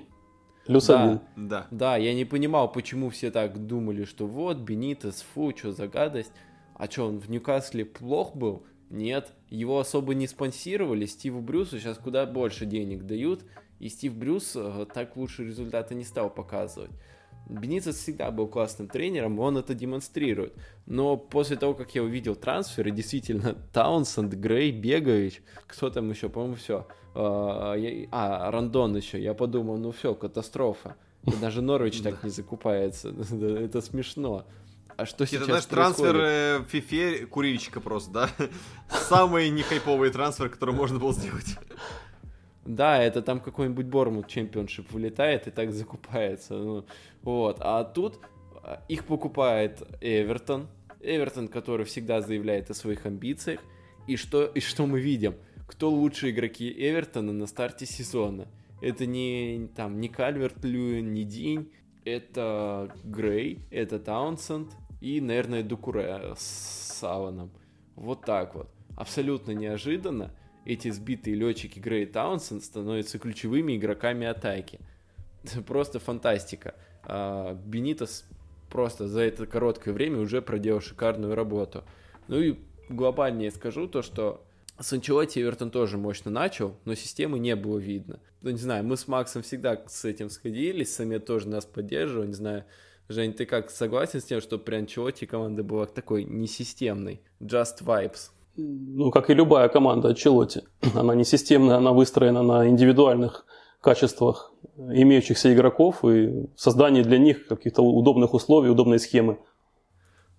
Плюс да, один. Да. Да, я не понимал, почему все так думали, что вот, Бенитес, фу, что за гадость. А что, он в Ньюкасле плох был? Нет, его особо не спонсировали, Стиву Брюсу сейчас куда больше денег дают, и Стив Брюс э, так лучше результаты не стал показывать. Бенитес всегда был классным тренером, он это демонстрирует. Но после того, как я увидел трансферы, действительно, Таунсенд, Грей, Бегович, кто там еще, по-моему, все. А, а, Рандон еще, я подумал, ну все, катастрофа. даже Норвич [LAUGHS] так не закупается. [LAUGHS] Это смешно. А что сейчас знаешь, трансфер в FIFA курильщика просто, да? [LAUGHS] Самый нехайповый трансфер, который можно было сделать. Да, это там какой-нибудь Бормут чемпионшип вылетает и так закупается. Ну, вот. А тут а, их покупает Эвертон. Эвертон, который всегда заявляет о своих амбициях. И что, и что мы видим? Кто лучшие игроки Эвертона на старте сезона? Это не, там, не Кальверт Льюин, не День. Это Грей, это Таунсенд и, наверное, Дукуре с Саваном. Вот так вот. Абсолютно неожиданно эти сбитые летчики Грей и Таунсенд становятся ключевыми игроками атаки. Просто фантастика. А, Бенитос просто за это короткое время уже проделал шикарную работу. Ну и глобальнее скажу то, что с Анчелотти Эвертон тоже мощно начал, но системы не было видно. Ну, не знаю, мы с Максом всегда с этим сходились, Самет тоже нас поддерживал, не знаю. Жень, ты как согласен с тем, что при Анчелотти команда была такой несистемной? Just vibes. Ну, как и любая команда Анчелотти. [CLEARS THROAT] Она не системная, она выстроена на индивидуальных качествах имеющихся игроков и создании для них каких-то удобных условий, удобной схемы.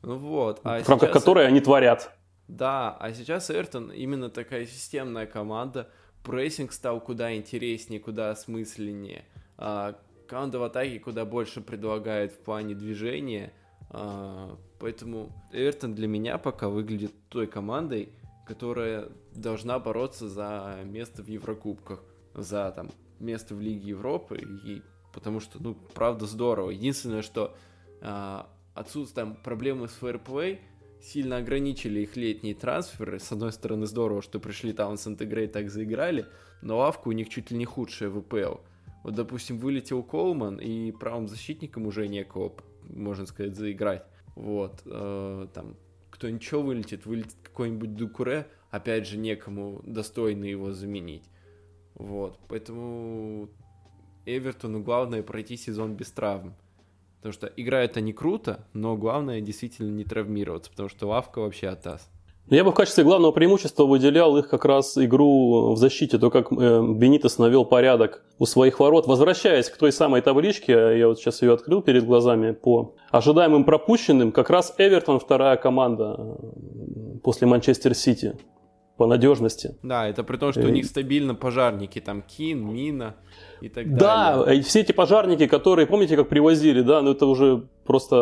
Ну вот. А в рамках которой они творят. Да, а сейчас Эвертон именно такая системная команда. Прессинг стал куда интереснее, куда осмысленнее. А, команда в атаке куда больше предлагает в плане движения. А, поэтому Эвертон для меня пока выглядит той командой, которая должна бороться за место в Еврокубках, за там место в Лиге Европы, и потому что, ну, правда здорово. Единственное, что а, отсутствие там проблемы с фэрплей сильно ограничили их летние трансферы. С одной стороны, здорово, что пришли Таунсенд и Грей так заиграли, но лавка у них чуть ли не худшая в ВПЛ. Вот, допустим, вылетел Колман, и правым защитником уже некого, можно сказать, заиграть. Вот, э, там, кто ничего вылетит, вылетит какой-нибудь Дукуре, опять же, некому достойно его заменить. Вот, поэтому Эвертону главное пройти сезон без травм. Потому что играют они круто, но главное действительно не травмироваться, потому что лавка вообще атас. Я бы в качестве главного преимущества выделял их как раз игру в защите, то, как э, Бенитес навел порядок у своих ворот. Возвращаясь к той самой табличке, я вот сейчас ее открыл перед глазами, по ожидаемым пропущенным, как раз Эвертон вторая команда э, после Манчестер Сити по надежности. Да, это при том, что у э, них стабильно пожарники, там Кин, Мина и так да, далее. Да, все эти пожарники, которые, помните, как привозили, да, ну это уже просто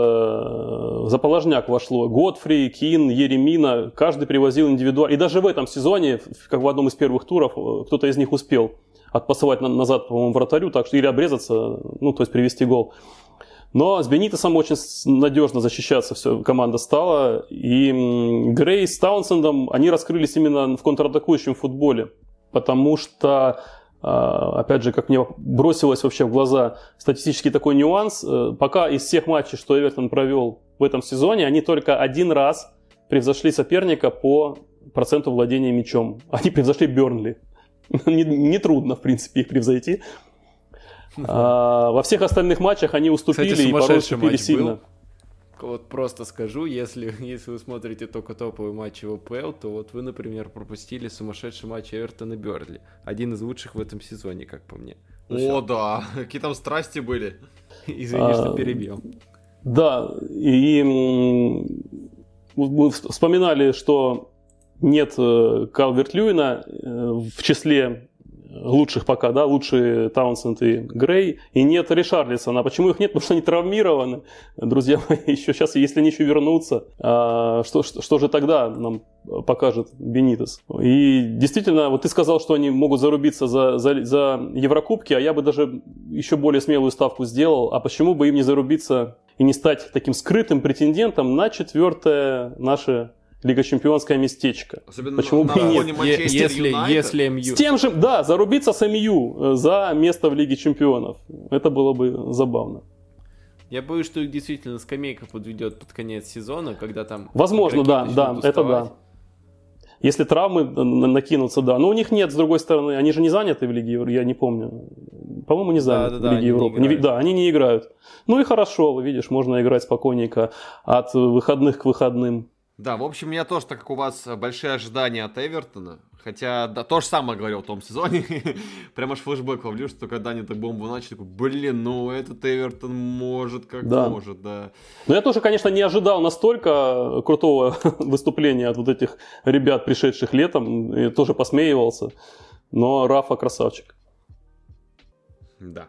э, заположняк вошло. Годфри, Кин, Еремина, каждый привозил индивидуально. И даже в этом сезоне, как в одном из первых туров, э, кто-то из них успел отпасовать назад, по-моему, вратарю, так что или обрезаться, ну, то есть привести гол. Но с Бенитосом очень надежно защищаться все команда стала. И Грей с Таунсендом, они раскрылись именно в контратакующем футболе. Потому что, а, опять же, как мне бросилось вообще в глаза статистический такой нюанс, э, пока из всех матчей, что Эвертон провел в этом сезоне, они только один раз превзошли соперника по проценту владения мячом. Они превзошли Бернли. [LAUGHS] Нетрудно, в принципе, их превзойти. [LAUGHS] А, во всех остальных матчах они уступили Кстати, и порой уступили сильно. Был. Вот просто скажу, если, [LAUGHS] если вы смотрите только топовые матчи в АПЛ, то вот вы, например, пропустили сумасшедший матч Эвертона Берли. Один из лучших в этом сезоне, как по мне. Ну, О, все. да, [LAUGHS] какие там страсти были. Извини, а, что перебил. Да, и мы вспоминали, что нет э, Калверт Льюина э, в числе лучших пока, да, лучшие Таунсенд и Грей, и нет Ришарлисона. Почему их нет? Потому что они травмированы. Друзья мои, [LAUGHS] еще сейчас, если они еще вернутся, а, что, что, что же тогда нам покажет Бенитес? И действительно, вот ты сказал, что они могут зарубиться за, за, за Еврокубки, а я бы даже еще более смелую ставку сделал. А почему бы им не зарубиться и не стать таким скрытым претендентом на четвертое наше Лига Чемпионское местечко. Особенно Почему на, бы и нет? Если, если МЮ. С тем же, да, зарубиться с МЮ э, за место в Лиге Чемпионов. Это было бы забавно. Я боюсь, что их действительно скамейка подведет под конец сезона, когда там... Возможно, да, да, уставать. это да. Если травмы накинутся, да. Но у них нет, с другой стороны, они же не заняты в Лиге Европы, я не помню. По-моему, не заняты да, да, в Лиге да, Европы. Не не, да, они не играют. Ну и хорошо, видишь, можно играть спокойненько от выходных к выходным. Да, в общем, у меня тоже, так как у вас большие ожидания от Эвертона, хотя да, то же самое говорил в том сезоне, [LAUGHS] прям аж флешбэк ловлю, что когда они так бомбу начали, такой, блин, ну этот Эвертон может, как да. может, да. Но я тоже, конечно, не ожидал настолько крутого [LAUGHS] выступления от вот этих ребят, пришедших летом, и тоже посмеивался, но Рафа красавчик. Да.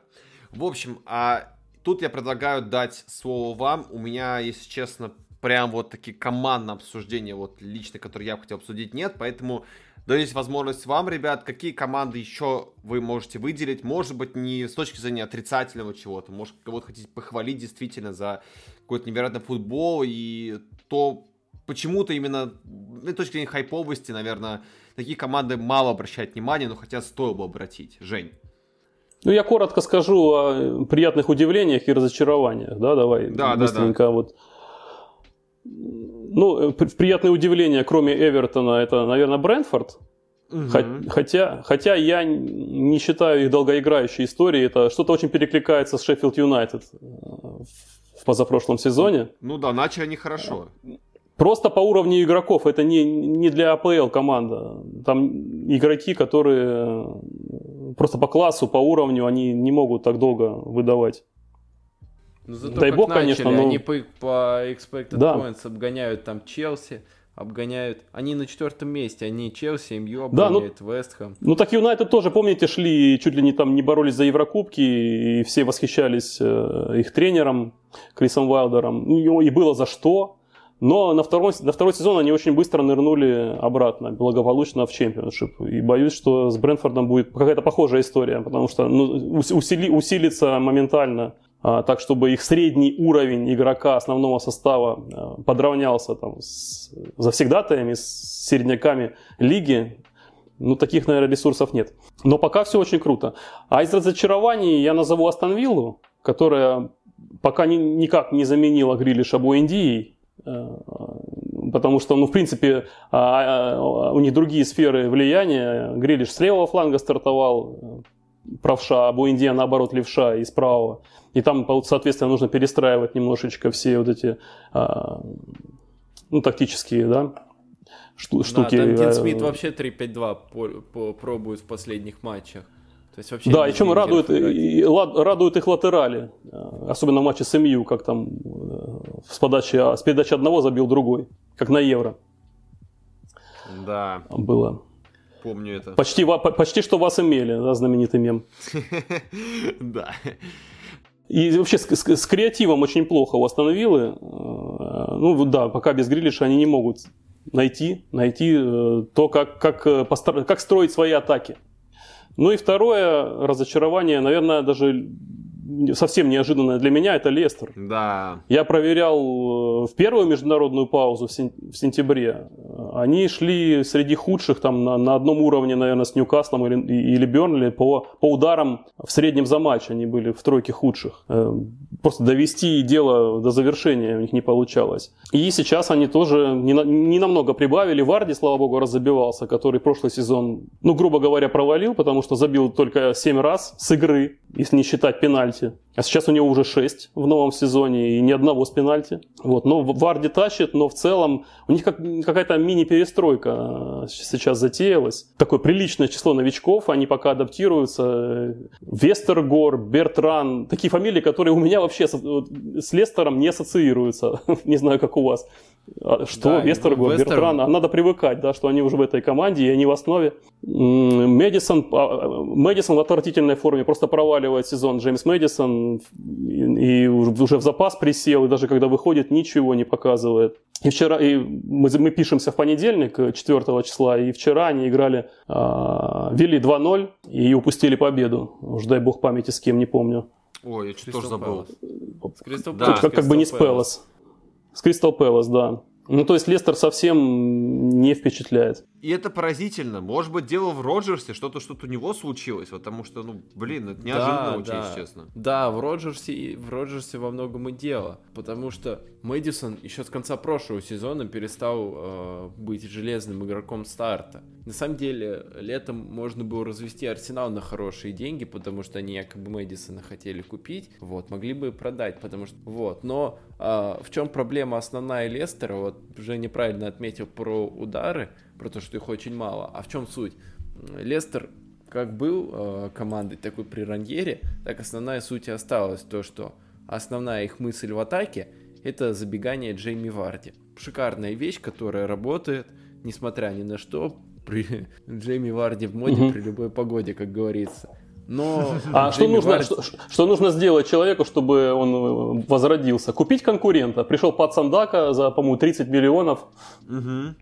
В общем, а тут я предлагаю дать слово вам. У меня, если честно, прям вот такие командные обсуждения, вот лично, которые я бы хотел обсудить, нет, поэтому даю здесь возможность вам, ребят, какие команды еще вы можете выделить, может быть, не с точки зрения отрицательного чего-то, может, кого-то хотите похвалить действительно за какой-то невероятный футбол и то, почему-то именно с точки зрения хайповости, наверное, такие команды мало обращают внимание, но хотя стоило бы обратить. Жень. Ну, я коротко скажу о приятных удивлениях и разочарованиях, да, давай да, быстренько да, да. вот. Ну, приятные удивления, кроме Эвертона, это, наверное, Брэнфорд. Угу. Хотя, хотя я не считаю их долгоиграющей историей, это что-то очень перекликается с Шеффилд Юнайтед э, в позапрошлом сезоне. Ну да, начали они хорошо. Просто по уровню игроков, это не, не для АПЛ команда. Там игроки, которые просто по классу, по уровню, они не могут так долго выдавать. Ну, зато Дай бог, начали, конечно, но... Они по, по expected да. points обгоняют там Челси, обгоняют. Они на четвертом месте, они Челси, МЮ обгоняют да, ну, Вестхэм. Ну так Юнайтед тоже, помните, шли чуть ли не там не боролись за Еврокубки, и все восхищались э, их тренером Крисом Уайлдером. Ну, и было за что. Но на второй, на второй сезон они очень быстро нырнули обратно, благополучно в чемпионшип. И боюсь, что с Брэнфордом будет какая-то похожая история, потому что ну, усили, усилится моментально так, чтобы их средний уровень игрока основного состава а, подравнялся там, с завсегдатаями, с середняками лиги. Ну, таких, наверное, ресурсов нет. Но пока все очень круто. А из разочарований я назову Астон Виллу, которая пока ни, никак не заменила Грилиша Буэндией Э, потому что, ну, в принципе, а, а, у них другие сферы влияния. Грилиш с левого фланга стартовал, э, правша, а Буэндия, наоборот, левша из правого. И там, соответственно, нужно перестраивать немножечко все вот эти, а, ну, тактические, да, штуки. Да, там Дин Смит вообще 3-5-2 пробует в последних матчах. То есть вообще да, и чем радует, и, радует их латерали, э, особенно в матче с МЮ, как там э, с подачи, с передачи одного забил другой, как на Евро. Да. Было. Помню это. Почти, почти что вас имели, да, знаменитый мем. [LAUGHS] Да. И вообще с, с, с креативом очень плохо у Астон Виллы. Э, ну да, пока без Грилиша они не могут найти, найти то, как, как, постар... как строить свои атаки. Ну и второе разочарование, наверное, даже совсем неожиданное для меня, это Лестер. Да. Я проверял э, в первую международную паузу в, сентябре. Они шли среди худших там на, на одном уровне, наверное, с Ньюкаслом или, или Бернли по, по ударам в среднем за матч. Они были в тройке худших. Э, просто довести дело до завершения у них не получалось. И сейчас они тоже не, не намного прибавили. Варди, слава богу, разобивался, который прошлый сезон, ну, грубо говоря, провалил, потому что забил только 7 раз с игры, если не считать пенальти. А сейчас у него уже 6 в новом сезоне и ни одного с пенальти. Вот. Но Варди тащит, но в целом у них как, какая-то мини-перестройка э, сейчас затеялась. Такое приличное число новичков, они пока адаптируются. Вестергор, Бертран, такие фамилии, которые у меня вообще с, с Лестером не ассоциируются. [LAUGHS] не знаю, как у вас. А что, да, Вестергор, Вестер... Бертран, а надо привыкать, да, что они уже в этой команде, и они в основе. Мэдисон, а, Мэдисон в отвратительной форме, просто проваливает сезон Джеймс Мэдисон, и уже в запас присел, и даже когда выходит, ничего не показывает. И вчера, и мы, мы пишемся в понедельник, 4 числа, и вчера они играли, э, вели 2-0 и упустили победу. Уж дай бог памяти с кем, не помню. Ой, я чуть тоже забыл. Кристал да, как, как бы не с Пелос. С Кристал Пэлас, да. Ну, то есть Лестер совсем не впечатляет. И это поразительно. Может быть, дело в Роджерсе, что-то что-то у него случилось, потому что, ну, блин, это неожиданно да, очень, да. если честно. Да, в Роджерсе, в Роджерсе во многом и дело, потому что Мэдисон еще с конца прошлого сезона перестал э, быть железным игроком старта. На самом деле, летом можно было развести Арсенал на хорошие деньги, потому что они якобы Мэдисона хотели купить, вот, могли бы продать, потому что, вот, но э, в чем проблема основная Лестера, вот, уже неправильно отметил про удары, про то, что их очень мало. А в чем суть? Лестер как был э, командой такой при Раньере, так основная суть и осталась. То, что основная их мысль в атаке – это забегание Джейми Варди. Шикарная вещь, которая работает, несмотря ни на что, при [LAUGHS] Джейми Варди в моде, mm-hmm. при любой погоде, как говорится. Но [LAUGHS] а что нужно, Варди... что, что нужно сделать человеку, чтобы он возродился? Купить конкурента. Пришел под Сандака за, по-моему, 30 миллионов. Угу.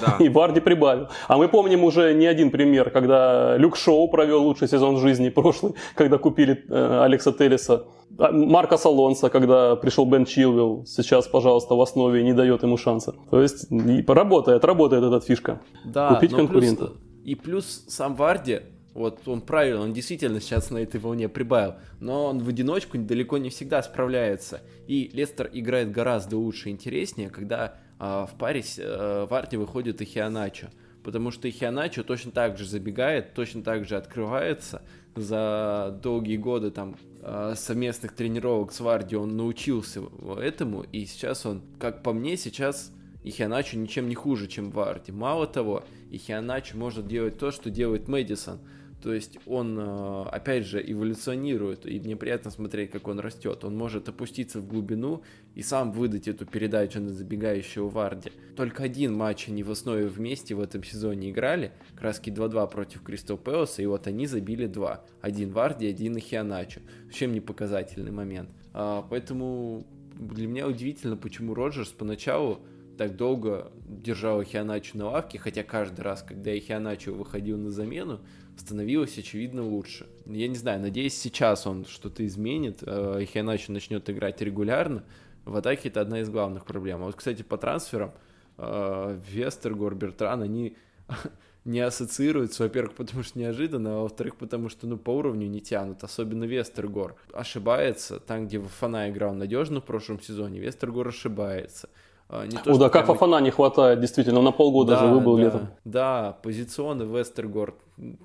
Да. [LAUGHS] И Варди прибавил. А мы помним уже не один пример, когда Люк Шоу провел лучший сезон в жизни прошлый, когда купили э, Алекса Теллиса. А, Марка Салонса, когда пришел Бен Чилвилл, сейчас, пожалуйста, в основе не дает ему шанса. То есть работает, работает эта фишка. Да, Купить конкурента. Плюс, и плюс сам Варди, вот он правильно, он действительно сейчас на этой волне прибавил, но он в одиночку далеко не всегда справляется. И Лестер играет гораздо лучше и интереснее, когда а, в паре а, в арте выходит и Хианачо. Потому что Хианачо точно так же забегает, точно так же открывается. За долгие годы там а, совместных тренировок с Варди он научился этому, и сейчас он, как по мне, сейчас и Хианачо ничем не хуже, чем Варди. Мало того, и Хианачо может делать то, что делает Мэдисон – то есть он, э, опять же, эволюционирует, и мне приятно смотреть, как он растет. Он может опуститься в глубину и сам выдать эту передачу на забегающего Варди. Только один матч они в основе вместе в этом сезоне играли, краски 2-2 против Кристал Пэласа, и вот они забили два. Один Варди, один Ихианачо. Чем не показательный момент. А, поэтому для меня удивительно, почему Роджерс поначалу так долго держал Ихианачо на лавке, хотя каждый раз, когда Ихианачо выходил на замену, становилось, очевидно, лучше. Я не знаю, надеюсь, сейчас он что-то изменит, э, Ихианачо начнет играть регулярно. В атаке это одна из главных проблем. А вот, кстати, по трансферам, э, Вестергор, Бертран, они [LAUGHS] не ассоциируются, во-первых, потому что неожиданно, а во-вторых, потому что, ну, по уровню не тянут, особенно Вестергор. Ошибается, там, где Фана играл надежно в прошлом сезоне, Вестергор ошибается. А, не то, О, да, как прям... Фафана не хватает, действительно, на полгода да, же выбыл да, летом. Да, позиционы Вестергорд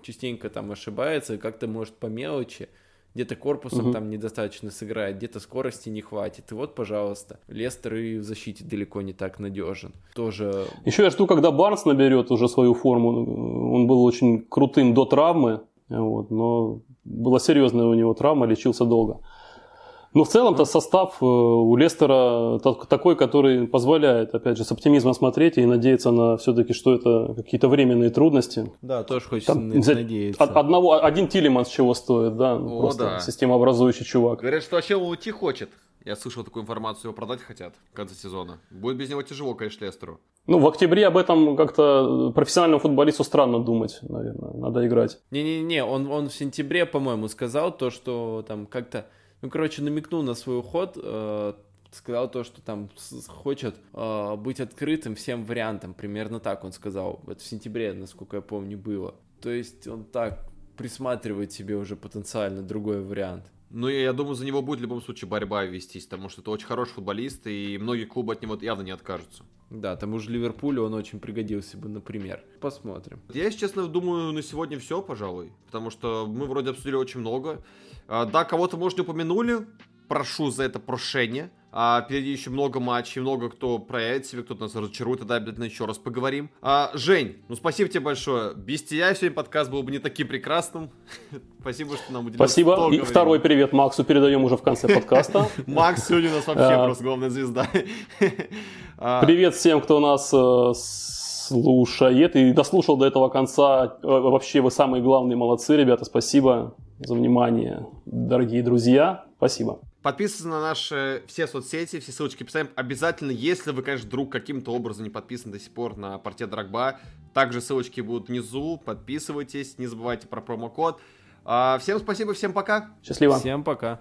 частенько там ошибается, как-то может по мелочи, где-то корпусом угу. там недостаточно сыграет, где-то скорости не хватит. И вот, пожалуйста, Лестер и в защите далеко не так надежен. Тоже... Еще я жду, когда Барнс наберет уже свою форму. Он был очень крутым до травмы, вот, но была серьезная у него травма, лечился долго. Но в целом-то состав э, у Лестера такой, который позволяет, опять же, с оптимизмом смотреть и надеяться на все-таки, что это какие-то временные трудности. Да, тоже хочется Там, надеяться. Одного, один Тилиман с чего стоит, да, О, просто да. системообразующий чувак. Говорят, что вообще уйти хочет. Я слышал такую информацию, его продать хотят в конце сезона. Будет без него тяжело, конечно, Лестеру. Ну, в октябре об этом как-то профессиональному футболисту странно думать, наверное. Надо играть. Не-не-не, он, он в сентябре, по-моему, сказал то, что там как-то ну, короче, намекнул на свой уход, э, сказал то, что там хочет э, быть открытым всем вариантам. Примерно так он сказал. Это в сентябре, насколько я помню, было. То есть он так присматривает себе уже потенциально другой вариант. Ну, я думаю, за него будет в любом случае борьба вестись, потому что это очень хороший футболист, и многие клубы от него явно не откажутся. Да, тому же Ливерпулю он очень пригодился бы, например. Посмотрим. Я, если честно, думаю, на сегодня все, пожалуй, потому что мы вроде обсудили очень много. А, да, кого-то, может, не упомянули. Прошу за это прошение. А, впереди еще много матчей, много кто проявит себя, кто-то нас разочарует, тогда обязательно еще раз поговорим. А, Жень, ну спасибо тебе большое. Без тебя сегодня подкаст был бы не таким прекрасным. [LAUGHS] спасибо, что нам уделили Спасибо. И второй привет Максу передаем уже в конце подкаста. [LAUGHS] Макс сегодня у нас вообще а. просто главная звезда. [LAUGHS] А. Привет всем, кто нас э, слушает и дослушал до этого конца. Э, вообще вы самые главные молодцы, ребята. Спасибо за внимание, дорогие друзья. Спасибо. Подписывайтесь на наши все соцсети, все ссылочки писаем. Обязательно, если вы, конечно, вдруг каким-то образом не подписаны до сих пор на порте Драгба, также ссылочки будут внизу. Подписывайтесь, не забывайте про промокод. А, всем спасибо, всем пока. Счастливо. Всем пока.